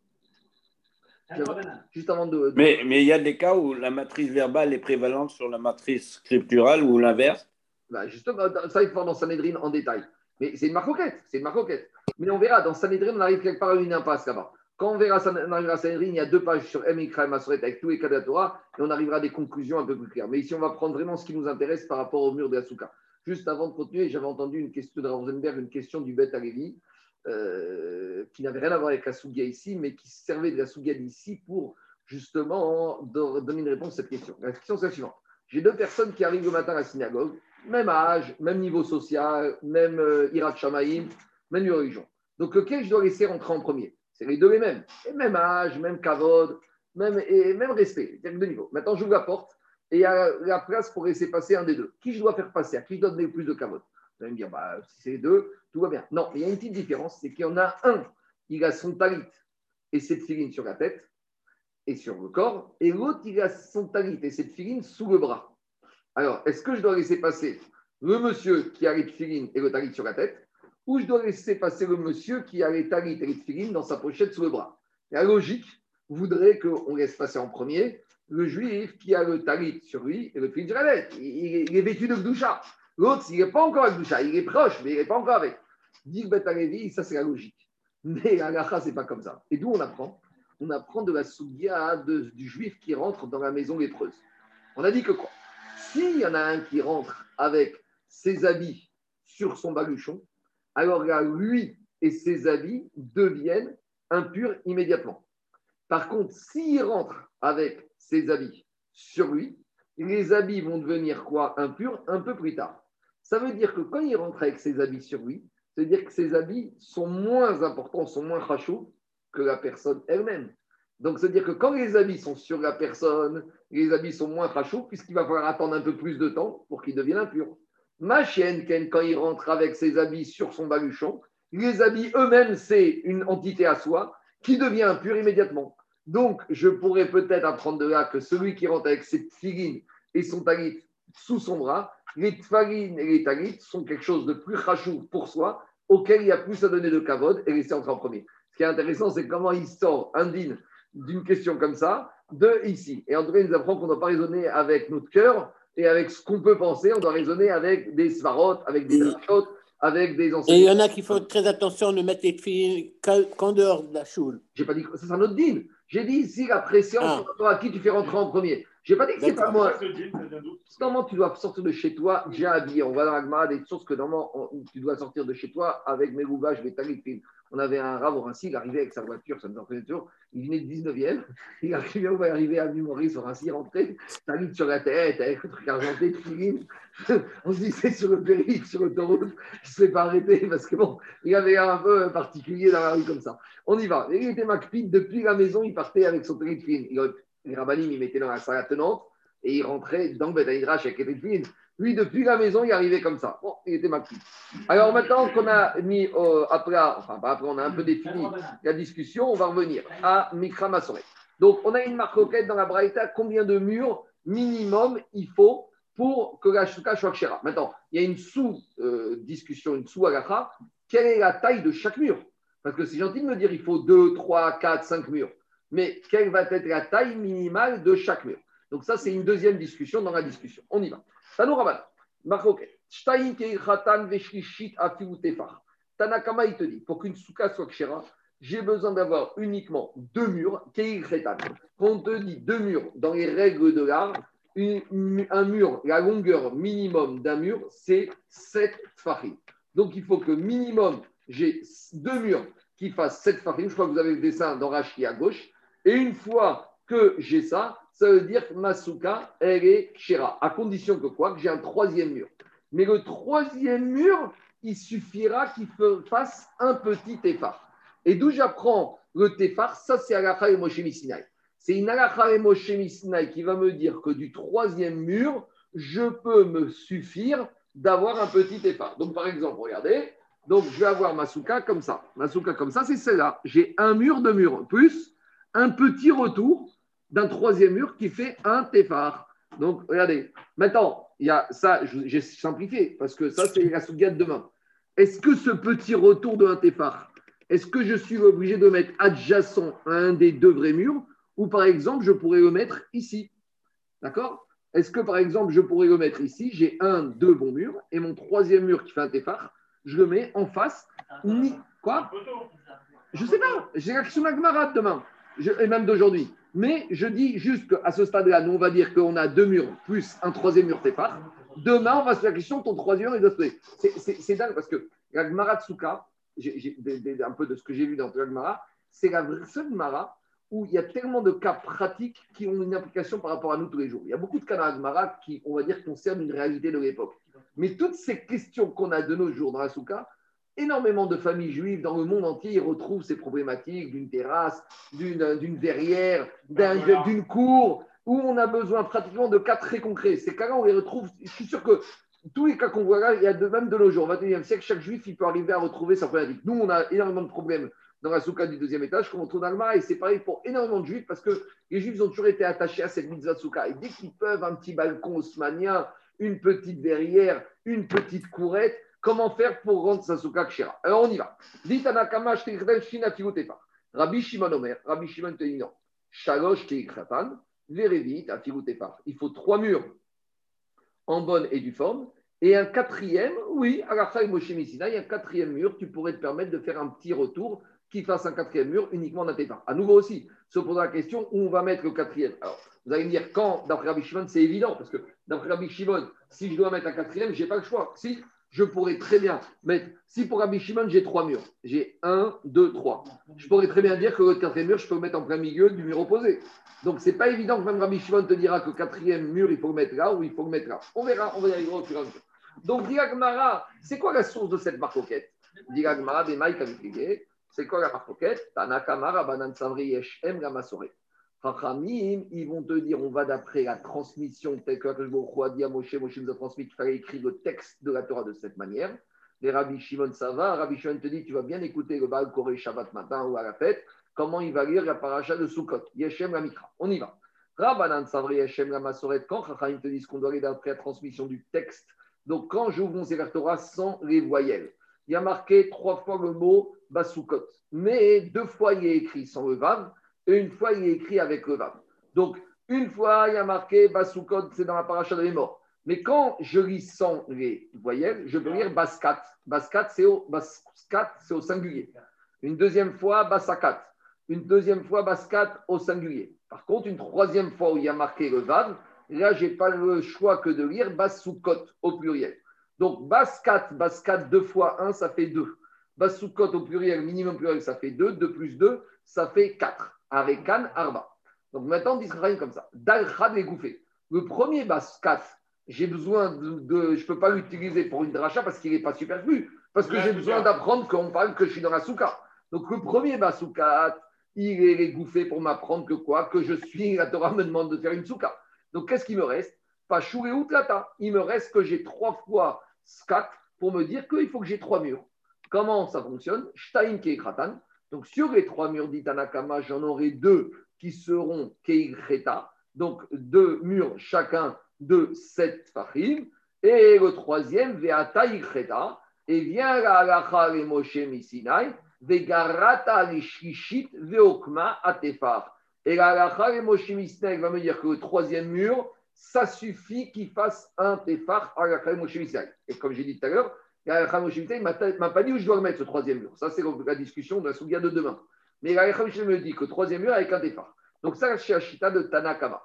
Juste avant de. Mais, mais il y a des cas où la matrice verbale est prévalente sur la matrice scripturale ou l'inverse? Bah Justement, ça, il faut voir dans Sanhedrin en détail. Mais c'est une marcoquette. C'est une marcoquette. Mais on verra, dans Sanhedrin, on arrive quelque part à une impasse là-bas. Quand on verra on arrivera à Sanhedrin, il y a deux pages sur M, et Masoret avec tous les cas de la Torah, et on arrivera à des conclusions un peu plus claires. Mais ici, on va prendre vraiment ce qui nous intéresse par rapport au mur de la. Juste avant de continuer, j'avais entendu une question de Rosenberg, une question du Beth Alevi, euh, qui n'avait rien à voir avec la Souga ici, mais qui servait de la Souga d'ici pour justement donner une réponse à cette question. La question, c'est la suivante. J'ai deux personnes qui arrivent le matin à la synagogue, même âge, même niveau social, même euh, Irat Shamaïm, même religion. Donc, lequel je dois laisser rentrer en premier? C'est les deux les mêmes. même âge, même kavod, même, et même respect. A deux niveaux. Maintenant, j'ouvre la porte et il y a la place pour laisser passer un des deux. Qui je dois faire passer? À qui je dois donner plus de kavod? Vous allez me dire, bah, si c'est les deux, tout va bien. Non, il y a une petite différence c'est qu'il y en a un, il a son talit et cette filine sur la tête et sur le corps, et l'autre, il a son talit et cette filine sous le bras. Alors, est-ce que je dois laisser passer le monsieur qui a les filine et le talit sur la tête? Ou je dois laisser passer le monsieur qui a les talit et les dans sa pochette sous le bras. La logique voudrait qu'on laisse passer en premier le juif qui a le talit sur lui et le la tête. Il, est vêtu de Gdoucha. L'autre, il n'est pas encore avec Gdoucha, il est proche, mais il n'est pas encore avec. Dit Betalevi, ça c'est la logique. Mais la ce n'est pas comme ça. Et d'où on apprend? On apprend de la sougia du juif qui rentre dans la maison lépreuse. On a dit que quoi? S'il y en a un qui rentre avec ses habits sur son baluchon, alors là, lui et ses habits deviennent impurs immédiatement. Par contre, s'il rentre avec ses habits sur lui, les habits vont devenir quoi? Impurs un peu plus tard. Ça veut dire que quand il rentre avec ses habits sur lui, ça veut dire que ses habits sont moins importants, sont moins rachous que la personne elle-même. Donc, ça veut dire que quand les habits sont sur la personne, les habits sont moins rachous, puisqu'il va falloir attendre un peu plus de temps pour qu'ils deviennent impurs. Ma chienne, quand il rentre avec ses habits sur son baluchon, les habits eux-mêmes, c'est une entité à soi qui devient impure immédiatement. Donc, je pourrais peut-être apprendre de là que celui qui rentre avec ses tfilines et son talit sous son bras, les tfalines et les talit sont quelque chose de plus rachou pour soi, auquel il y a plus à donner de kavod et laisser entrer en premier. Ce qui est intéressant, c'est comment il sort un d'une question comme ça de ici. Et en tout cas, il nous apprend qu'on ne doit pas raisonner avec notre cœur et avec ce qu'on peut penser, on doit raisonner avec des svarot, avec des drachotes, avec des Et il y enseignements. en a qui font très attention de mettre les filles qu'en dehors de la choule. J'ai pas dit que ça, c'est un autre din. J'ai dit ici la pression Ah. à qui tu fais rentrer en premier? J'ai pas dit que c'est pas moi. Normalement, tu dois sortir de chez toi déjà habillé. On va dans la Gemara des sources que normalement, on- tu dois sortir de chez toi avec mes rouvages, mes talites. On avait un rave au Rincy, il arrivait avec sa voiture, ça nous en fait toujours. Il venait de 19e, il arrivait, on va arriver à Maurice au Rincy, rentrer, talit sur la tête, avec le truc argenté, filine. On se c'est sur le périph', sur l'autoroute, il ne se fait pas arrêter parce que bon, il avait un peu particulier dans la rue comme ça. On y va. Il était McPeed, depuis la maison, il partait avec son aurait- Les rabbinim, il mettait dans la salle attenante et il rentrait dans le Beth Midrash avec les. Lui, depuis la maison, il arrivait comme ça. Bon, il était McPeed. Alors maintenant qu'on a mis euh, plat, enfin après, on a un peu défini la discussion, on va revenir à Mikra Masoret. Donc, on a une marque dans la Braïta. Combien de murs minimum il faut pour que la chouka soit kshera Maintenant, il y a une sous-discussion, une sous-agacha. Quelle est la taille de chaque mur? Parce que c'est gentil de me dire il faut 2, 3, 4, 5 murs. Mais quelle va être la taille minimale de chaque mur? Donc, ça, c'est une deuxième discussion dans la discussion. On y va. Veshrishit afiou tefar. Tanakama, il te dit, pour qu'une souka soit kshera, j'ai besoin d'avoir uniquement deux murs, keirchetan. Quand on te dit deux murs dans les règles de l'art, un mur, la longueur minimum d'un mur, c'est 7 tfachim. Donc il faut que minimum, j'ai deux murs qui fassent 7 tfachim. Je crois que vous avez le dessin dans Rashi à gauche. Et une fois que j'ai ça, ça veut dire que ma souka, elle est kshera. À condition que quoi? Que j'ai un troisième mur. Mais le troisième mur, il suffira qu'il fasse un petit effort. Et d'où j'apprends le tefar, ça c'est Alacha et Moshe. C'est une Alacha et Moshe qui va me dire que du troisième mur, je peux me suffire d'avoir un petit tefar. Donc par exemple, regardez, donc je vais avoir ma souka comme ça. Ma souka comme ça, c'est celle-là. J'ai un mur de mur, plus un petit retour d'un troisième mur qui fait un tefar. Donc regardez, maintenant, il y a ça, j'ai simplifié, parce que ça c'est la souka de demain. Est-ce que ce petit retour de un est-ce que je suis obligé de mettre adjacent à un des deux vrais murs ou par exemple je pourrais le mettre ici? D'accord? Est-ce que par exemple je pourrais le mettre ici J'ai un, deux bons murs et mon troisième mur qui fait un tefar, je le mets en face. Ni... Quoi? Je sais pas. J'ai l'action Agmarat demain je- et même d'aujourd'hui. Mais je dis juste qu'à ce stade-là, nous on va dire qu'on a deux murs plus un troisième mur tefar. Demain, on va se faire la question ton troisième mur, se poser. C'est- dingue parce que la Gemara Tsuka, un peu de ce que j'ai vu dans la Gemara, c'est la seule Gemara où il y a tellement de cas pratiques qui ont une application par rapport à nous tous les jours. Il y a beaucoup de cas dans la qui, on va dire, concernent une réalité de l'époque. Mais toutes ces questions qu'on a de nos jours dans la Souka, énormément de familles juives dans le monde entier retrouvent ces problématiques d'une terrasse, d'une verrière, Voilà. d'une cour, où on a besoin pratiquement de cas très concrets. Ces cas-là, on les retrouve. Je suis sûr que tous les cas qu'on voit là, il y a de même de nos jours. Au XXIe siècle, chaque juif, il peut arriver à retrouver sa problématique. Nous, on a énormément de problèmes dans la souka du deuxième étage, comme on trouve dans. Et c'est pareil pour énormément de juifs, parce que les juifs ont toujours été attachés à cette mitzvah souka. Et dès qu'ils peuvent, un petit balcon haussmanien, une petite verrière, une petite courette, comment faire pour rendre sa souka kshira? Alors, on y va. Dit Anakama, shtichden, shina, figotepa. Rabbi Shimon Omer, Rabbi Shimon te dit non. Shalosh, keikratan, verevit. Il faut trois murs en bonne et due forme. Et un quatrième, oui, à la fin Moshe il y a un quatrième mur, tu pourrais te permettre de faire un petit retour qui fasse un quatrième mur uniquement d'un tefar. À nouveau aussi, se posera la question où on va mettre le quatrième? Alors, vous allez me dire quand, d'après Rabbi Shimon, c'est évident, parce que d'après Rabbi Shimon, si je dois mettre un quatrième, je n'ai pas le choix. Si, je pourrais très bien mettre, si pour Rabbi Shimon, j'ai trois murs, j'ai un, deux, trois, je pourrais très bien dire que le quatrième mur, je peux le mettre en plein milieu du mur opposé. Donc, c'est pas évident que même Rabbi Shimon te dira que le quatrième mur, il faut le mettre là ou il faut le mettre là. On verra, on va y arriver au fur et à mesure. Donc, dit Agmara, c'est quoi la source de cette marcoquette? Dit Agmara, des maïs c'est quoi la marcoquette? Tanakamara, Banan Savri, Yeshem, Gamasoré. Ils vont te dire, on va d'après la transmission, telle que a dit à Moshe, Moshe nous a transmis qu'il fallait écrire le texte de la Torah de cette manière. Les Rabbi Shimon, ça va. Rabbi Shimon te dit, tu vas bien écouter le Baal Koré Shabbat matin ou à la fête, comment il va lire la paracha de Sukkot, Yeshem la Mikra. On y va. Rabbanan Savri Yeshem la Masoret, quand Chachamim te disent qu'on doit aller d'après la transmission du texte, donc quand j'ouvre mon Sefer Torah sans les voyelles, il y a marqué trois fois le mot Basukot, mais deux fois il est écrit sans le Vav, et une fois il est écrit avec le Vav. Donc, une fois il y a marqué Basukot, c'est dans la paracha de morts. Mais quand je lis sans les voyelles, je peux lire Baskat. Baskat, c'est au, c'est au singulier. Une deuxième fois, Basakat. Une deuxième fois, Baskat au singulier. Par contre, une troisième fois où il y a marqué le Vav, là, je n'ai pas le choix que de lire Basukot au pluriel. Donc, Baskat, Baskat, deux fois un, ça fait deux. Basukot au pluriel, minimum pluriel, ça fait deux. Deux plus deux, ça fait quatre. Arekan, Arba. Donc maintenant, on comme ça. Dalchad gouffé. Le premier Baskat, j'ai besoin de, je ne peux pas l'utiliser pour une dracha parce qu'il n'est pas superflu. Parce que j'ai besoin d'apprendre qu'on parle que je suis dans la souka. Donc le premier Basoukat, il est gouffé pour m'apprendre que quoi Que je suis, la Torah me demande de faire une souka. Donc qu'est-ce qui me reste? Pas et Outlata. Il me reste que j'ai trois fois skat pour me dire qu'il faut que j'ai trois murs. Comment ça fonctionne? Shtaim Kratan. Donc sur les trois murs d'Itanakama, j'en aurai deux qui seront Keikreta. Donc deux murs chacun de sept fachim. Et le troisième, Veata Ikreta. Et vient la halacha le Moshe Misinai. Vegarata Lishishit Veokma Atefar. Et la halacha le Moshe Misinai va me dire que le troisième mur, ça suffit qu'il fasse un tefar à la Moshe Misinai. Et comme j'ai dit tout à l'heure, la ne m'a pas dit où je dois le mettre, ce troisième mur. Ça, c'est la discussion de la Sougia de demain. Mais la me dit que le troisième mur avec un tefar. Donc ça, c'est Ashita de Tanakama.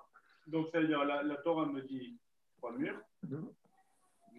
Donc, c'est-à-dire, la, la Torah me dit trois murs. Mhm.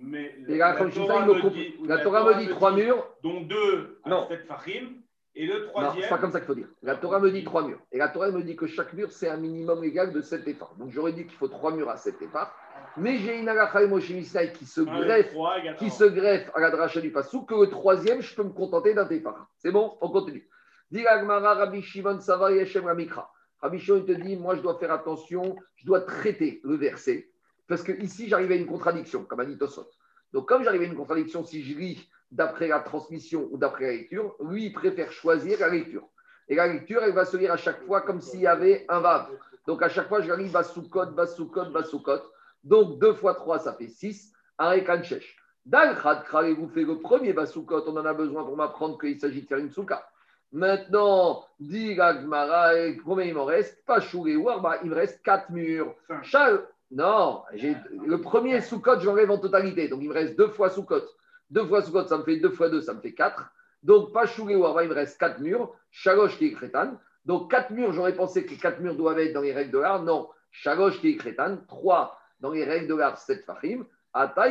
Mais la, la, la Torah me dit, la Torah me dit trois murs. dont deux à sept fachim, et le Non, troisième. c'est pas comme ça qu'il faut dire. La Torah me dit trois murs. Et la Torah me dit que chaque mur, c'est un minimum égal de sept effards. Donc j'aurais dit qu'il faut trois murs à sept effards. Mais j'ai une halakha et qui se deux, greffe, qui se greffe à la dracha du Passou, que le troisième, je peux me contenter d'un tefar. C'est bon? On continue. Dit l'Agmara, Rabbi Shimon Sava Yeshem Ramikra. Rabbi Shimon il te dit, moi je dois faire attention, je dois traiter le verset. Parce que ici, j'arrive à une contradiction, comme a dit Tosot. Donc comme j'arrive à une contradiction, si je lis d'après la transmission ou d'après la lecture, lui, il préfère choisir la lecture. Et la lecture, elle va se lire à chaque fois comme s'il y avait un vav. Donc à chaque fois, je lis Basukot, Basukot, Basukot. Donc deux fois trois, ça fait six. Arekan Shesh. Dalchad vous fait le premier Basukot, on en a besoin pour m'apprendre qu'il s'agit de faire une souka. Maintenant, dit Gagmara, combien il m'en reste? Pas Chouré ou Arba, il me reste quatre murs. Cinq. Chal- non, le premier Soukot, je l'enlève en totalité. Donc il me reste deux fois Soukot. Deux fois Soukot, ça me fait deux fois deux, ça me fait quatre. Donc pas Chouré ou Arba, il me reste quatre murs. Chaloche qui est crétane. Donc quatre murs, j'aurais pensé que les quatre murs doivent être dans les règles de l'art. Non, Chaloche qui est crétane. Trois dans les règles de l'art, sept fachim. Ata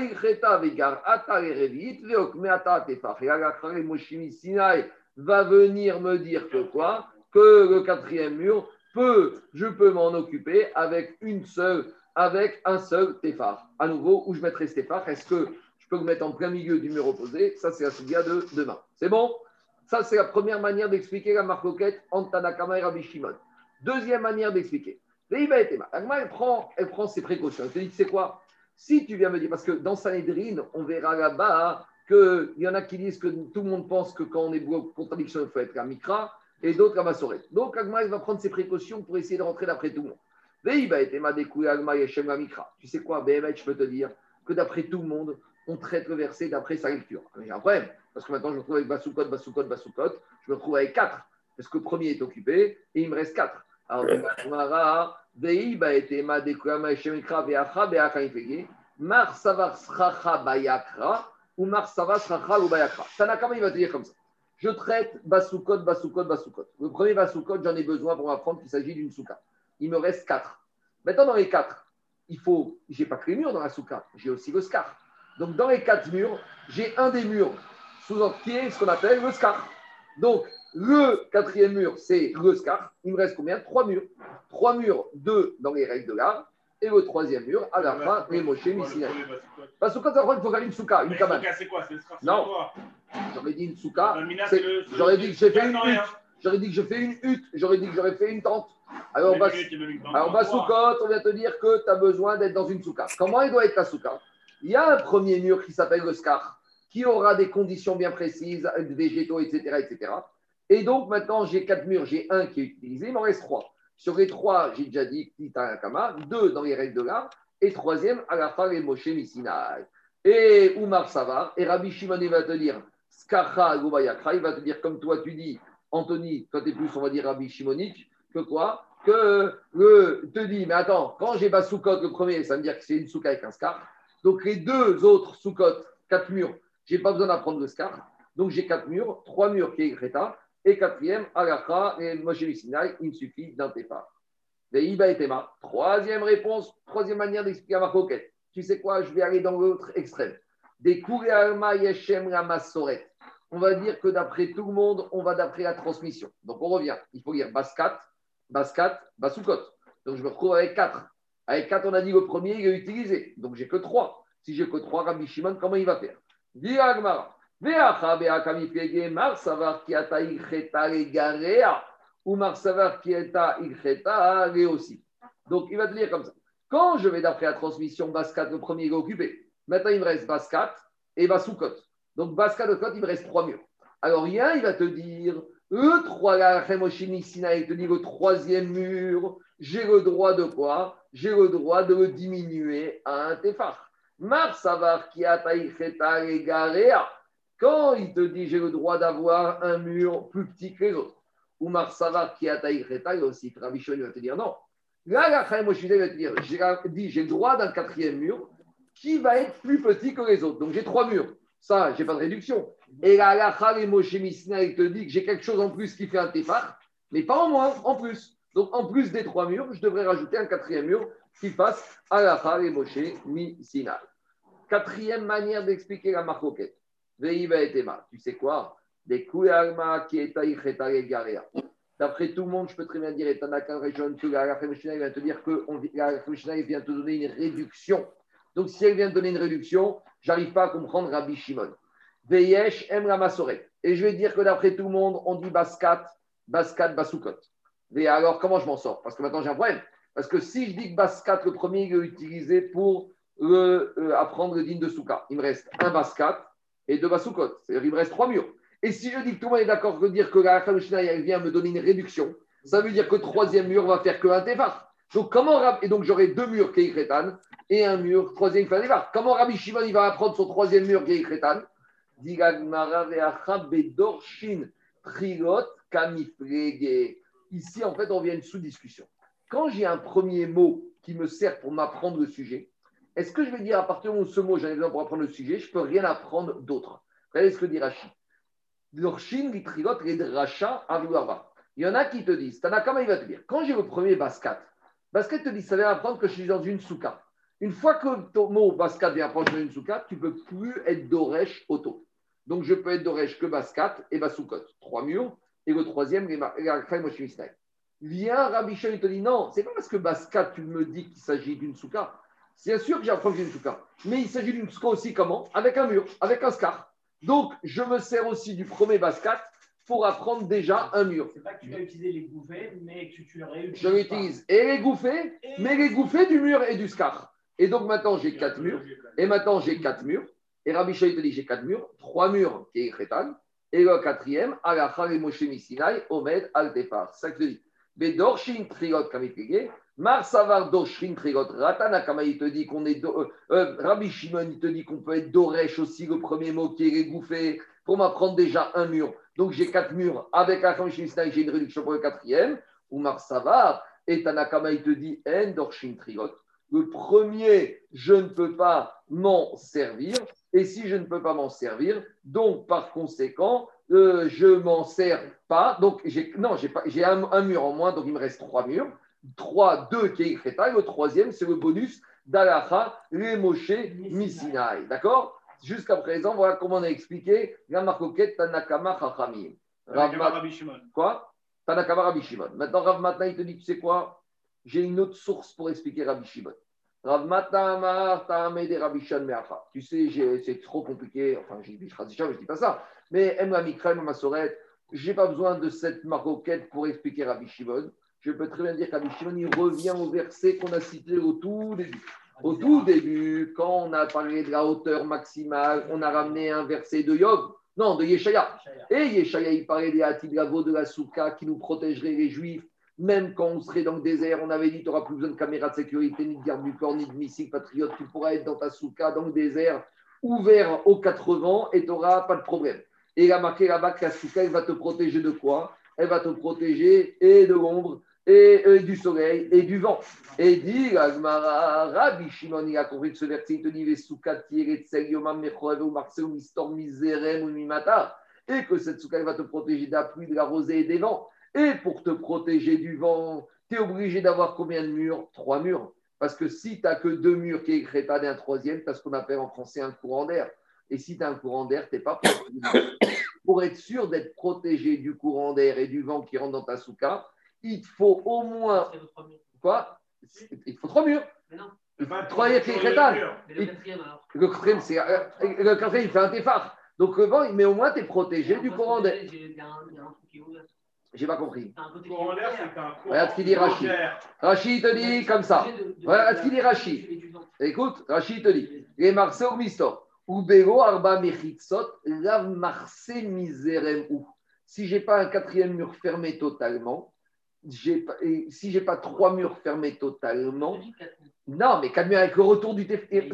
vegar ata erevit veokme ata. Et Moshimi Sinai va venir me dire que quoi? Que le quatrième mur peut, je peux m'en occuper avec une seule, avec un seul tefar. À nouveau, où je mettrai ce tefar? Est-ce que je peux le mettre en plein milieu du mur opposé? Ça, c'est la soudia de demain. C'est bon? Ça, c'est la première manière d'expliquer la marcoquette entre Tanakama et Rabbi Shimon. Deuxième manière d'expliquer. Elle prend, elle prend ses précautions. Elle te dit, c'est quoi? Si tu viens me dire, parce que dans Sanhedrin, on verra là-bas qu'il y en a qui disent que tout le monde pense que quand on est contradiction, il faut être à Mikra, et d'autres à Massoret. Donc, Agma, il va prendre ses précautions pour essayer de rentrer d'après tout le monde. Tu sais quoi, BMH, je peux te dire que d'après tout le monde, on traite le verset d'après sa lecture. Mais J'ai un problème, parce que maintenant, je me retrouve avec Basukot, Basukot, Basukot. Je me retrouve avec quatre, parce que le premier est occupé, et il me reste quatre. Alors, Ou. Tanakama, il va te dire comme ça? Je traite Basukot, Basukot, Basukot. Le premier Basukot, j'en ai besoin pour m'apprendre qu'il s'agit d'une souka. Il me reste quatre. Maintenant, dans les quatre, il faut. J'ai pas que les murs dans la souka, j'ai aussi le scar. Donc, dans les quatre murs, j'ai un des murs sous qui est ce qu'on appelle le scar. Donc, le quatrième mur, c'est le scar. Il me reste combien? Trois murs. Trois murs, deux dans les règles de l'art. Et le troisième mur, à la fin, les Moshe Missina. Parce que quand il faut faire une souka, une cabane. C'est quoi? Non. J'aurais dit une souka. J'aurais dit que j'ai fait une hutte. J'aurais dit que je fais une hutte. J'aurais dit que j'aurais fait une tente. Alors, bah, bas soukot, on vient te dire que tu as besoin d'être dans une souka. Comment il doit être ta souka? Il y a un premier mur qui s'appelle le scar, qui aura des conditions bien précises, végétaux, etc., etc. Et donc maintenant, j'ai quatre murs. J'ai un qui est utilisé, il m'en reste trois. Sur les trois, j'ai déjà dit Kama, deux dans les règles de l'art, et troisième, à la fin, les Moshe Missinai. Et Oumar Savar, et Rabbi Shimon, va te dire Skacha il va te dire comme toi tu dis, Anthony, toi tu es plus, on va dire Rabbi Shimonique, que quoi? Que le te dit, mais attends, quand j'ai pas soukot le premier, ça veut dire que c'est une souka avec un scar. Donc les deux autres soukot, quatre murs, j'ai pas besoin d'apprendre le scar. Donc j'ai quatre murs, trois murs qui est Greta, et quatrième, Alakha et Moshe Sinai, il me suffit d'un tépar. Veiba et Tema. Troisième réponse, troisième manière d'expliquer ma coquette. Tu sais quoi, je vais aller dans l'autre extrême. Des Alma Yeshem la Masoret. On va dire que d'après tout le monde, on va d'après la transmission. Donc on revient. Il faut lire Baskat, Baskat, Basukot. Donc je me retrouve avec quatre. Avec quatre, on a dit le premier, il est utilisé. Donc j'ai que trois. Si j'ai que trois, Rabbi Shimon, comment il va faire? Le. Donc il va te dire comme ça. Quand je vais d'après la transmission, Baskat, le premier, est occupé. Maintenant, il me reste Baskat et Basukot. Donc, Baskat de Kot, il me reste trois murs. Alors, rien, il va te dire, le 3, la Chemoshini Sina, il le troisième mur, j'ai le droit de quoi? J'ai le droit de le diminuer à un tefar. Mar savar qui. Quand il te dit j'ai le droit d'avoir un mur plus petit que les autres, ou Mar savar qui aussi, il va te dire non. Là, la Chemoshini va te dire, j'ai le droit d'un quatrième mur qui va être plus petit que les autres. Donc, j'ai trois murs. Ça, j'ai pas de réduction. Et la et Moshe il te dit que j'ai quelque chose en plus qui fait un tefar, mais pas en moins, en plus. Donc, en plus des trois murs, je devrais rajouter un quatrième mur qui fasse halakha et Moshe Misna. Quatrième manière d'expliquer la marcoquette. Veiva et Tema. Tu sais quoi? Est. D'après tout le monde, je peux très bien dire, et Tanaka Région, que la il vient te dire que on- la vient te donner une réduction. Donc, si elle vient te donner une réduction, j'arrive pas à comprendre Rabbi Shimon. Veyesh aime la masoret. Et je vais dire que d'après tout le monde, on dit baskat, baskat, basukot. Et alors, comment je m'en sors? Parce que maintenant, j'ai un problème. Parce que si je dis que baskat, le premier, il est utilisé pour le, euh, apprendre le digne de souka, il me reste un baskat et deux basukot. C'est-à-dire il me reste trois murs. Et si je dis que tout le monde est d'accord de dire que la elle vient me donner une réduction, ça veut dire que le troisième mur va faire que un tefar. Donc, comment, et donc j'aurai deux murs qui et un mur, troisième qui. Comment Rabbi Shimon il va apprendre son troisième mur qui Ici, en fait, on vient une sous-discussion. Quand j'ai un premier mot qui me sert pour m'apprendre le sujet, est-ce que je vais dire à partir où ce mot, j'en ai besoin pour apprendre le sujet, je ne peux rien apprendre d'autre? Regardez ce que dit Rachid. Redracha, avuarba. Il y en a qui te disent, Tanakama, il va te dire, quand j'ai le premier baskat, basket te dit, ça vient apprendre que je suis dans une souka. Une fois que ton mot basket vient apprendre une souka, tu ne peux plus être doresh auto. Donc, je peux être doresh que baskat et basukot. Trois murs. Et le troisième, les Shmishnai. Viens, Rabbi il te dit non, c'est pas parce que baskat, tu me dis qu'il s'agit d'une souka. C'est sûr que j'ai une souka. Mais il s'agit d'une souka aussi comment? Avec un mur, avec un scar. Donc, je me sers aussi du premier baskat pour apprendre déjà un mur. C'est pas que tu vas utiliser les bouffées, mais que tu le réutilises. Je l'utilise et les gouffées, mais les gouffées du mur et du scar. Et donc maintenant, j'ai quatre murs. Et maintenant, j'ai quatre murs. Et Rabbi Shai te dit j'ai quatre murs, trois murs qui est Khetan, et le quatrième, Alachar et Moshe Misinai, Omed al. C'est ça que je te dis. Mais Dorshin Trigot Kamipege, Mar Savar Dorshin Trigot, Ratana Kama, il te dit qu'on est. euh, euh, Rabbi Shimon, il te dit qu'on peut être Doresh aussi, le premier mot qui est les gouffées, pour m'apprendre déjà un mur. Donc j'ai quatre murs. Avec Moshe Misinai, j'ai une réduction pour le quatrième. Ou Mar Savar, et Tanakama, il te dit En. Le premier, je ne peux pas m'en servir. Et si je ne peux pas m'en servir, donc par conséquent, euh, je m'en sers pas. Donc j'ai non, j'ai un, un mur en moins, donc il me reste trois murs. Trois, deux qui est Créta, et le troisième, c'est le bonus d'Alacha, les Moshe, Misinaï. D'accord? Jusqu'à présent, voilà comment on a expliqué la marcoquette Tanakama Chachamim. Quoi? Tanakama Rabbi Shimon. Maintenant, Rav Matna, il te dit, tu sais quoi? J'ai une autre source pour expliquer Rabbi Shimon. Rav. Tu sais, c'est trop compliqué. Enfin, j'ai dit Khadisha, mais je dis pas ça. Mais Emma Mikra, Emma Masoret, j'ai pas besoin de cette maroquette pour expliquer Rabbi Shimon. Je peux très bien dire Shimon, il revient au verset qu'on a cité au tout début. Au tout début, quand on a parlé de la hauteur maximale, on a ramené un verset de Yov, non, de Yeshaya. Et Yeshaya, il parlait des Hatibravo de la Souka qui nous protégerait les Juifs. Même quand on serait dans le désert, on avait dit tu n'auras plus besoin de caméra de sécurité, ni de garde du corps, ni de missile patriote. Tu pourras être dans ta Souka, dans le désert, ouvert aux quatre vents et tu n'auras pas de problème. Et il a marqué là-bas que la Souka, elle va te protéger de quoi? Elle va te protéger et de l'ombre, et, du soleil, et du vent. Et dit la Gemara, Rabbi Shimon, il a compris ce verset, il te dit. Et que cette Souka, va te protéger de la pluie, de la rosée et des vents. Et pour te protéger du vent, tu es obligé d'avoir combien de murs? Trois murs. Parce que si tu n'as que deux murs qui est pas d'un troisième, tu as ce qu'on appelle en français un courant d'air. Et si tu as un courant d'air, tu n'es pas protégé. Pour être sûr d'être protégé du courant d'air et du vent qui rentre dans ta souka, il te faut au moins. C'est. Quoi? Il te faut trois murs. Mais non, le mur. mais le quatrième alors. Le quatrième, c'est. euh, Le quatrième, il fait un téphare. Donc le vent, mais au moins, tu es protégé du courant d'air. J'ai pas compris. Courant d'air, c'est un courant Regarde ce qu'il dit Rachid. d'air. Rachid te dit comme ça. Voilà ce qu'il dit Rachid. Écoute, Rachid te dit les Marseaux Mistor. Ou Bégo, Arba Mechitsot, Lav Marse Miserem ou. Si j'ai pas un quatrième mur fermé totalement, si j'ai pas trois murs fermés totalement, non, mais quatre murs avec le retour du téf- Il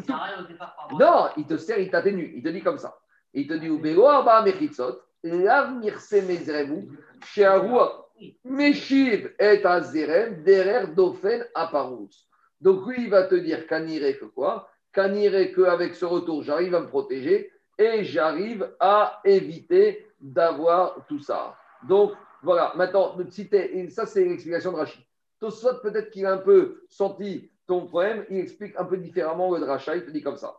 Non, il te sert, il t'atténue. Il te dit comme ça. Il te dit Ubego Arba Mechitsot, Lav Mirse Miserem ou, Shearua, Meshiv et Azerem, Derer Dofen Aparus. Donc lui, il va te dire Kanire que quoi? Kanire qu'avec ce retour, j'arrive à me protéger et j'arrive à éviter d'avoir tout ça. Donc voilà, maintenant, le et ça c'est l'explication de Rachid. Tosot, peut-être qu'il a un peu senti ton problème, il explique un peu différemment le Dracha, il te dit comme ça.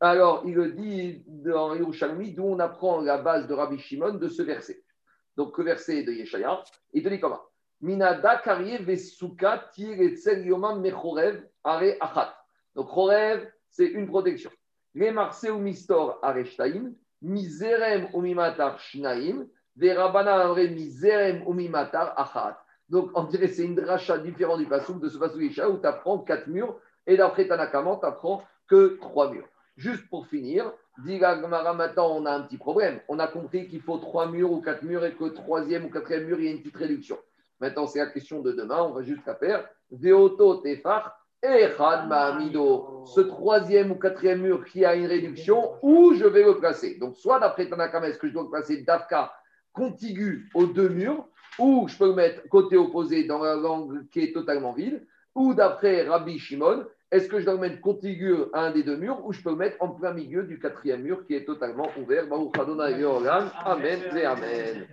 Alors, il le dit dans Yerushalmi, d'où on apprend la base de Rabbi Shimon de ce verset. Donc, le verset de Yeshaya, il te dit comment Minada Vesuka Are. Donc, Chorev, c'est une protection. Ou Mistor Miserem ou Mimatar Shnaim, Verabana Amre Miserem ou Mimatar Achat. Donc, on dirait que c'est une dracha différente du Passouk, de ce Passouk Yeshaya, où tu apprends quatre murs, et d'après Tanakaman, tu apprends que trois murs. Juste pour finir, dit la Gemara, maintenant on a un petit problème. On a compris qu'il faut trois murs ou quatre murs et que troisième ou quatrième mur, il y a une petite réduction. Maintenant, c'est la question de demain, on va juste la faire. Veoto tefar echad ma'amido. Ce troisième ou quatrième mur qui a une réduction, où je vais le placer Donc, soit d'après Tanakama, est-ce que je dois le placer d'Afka contigu aux deux murs, ou je peux le mettre côté opposé dans la langue qui est totalement vide, ou d'après Rabbi Shimon, est-ce que je dois le mettre contigu à un des deux murs ou je peux le mettre en plein milieu du quatrième mur qui est totalement ouvert. Amen et Amen.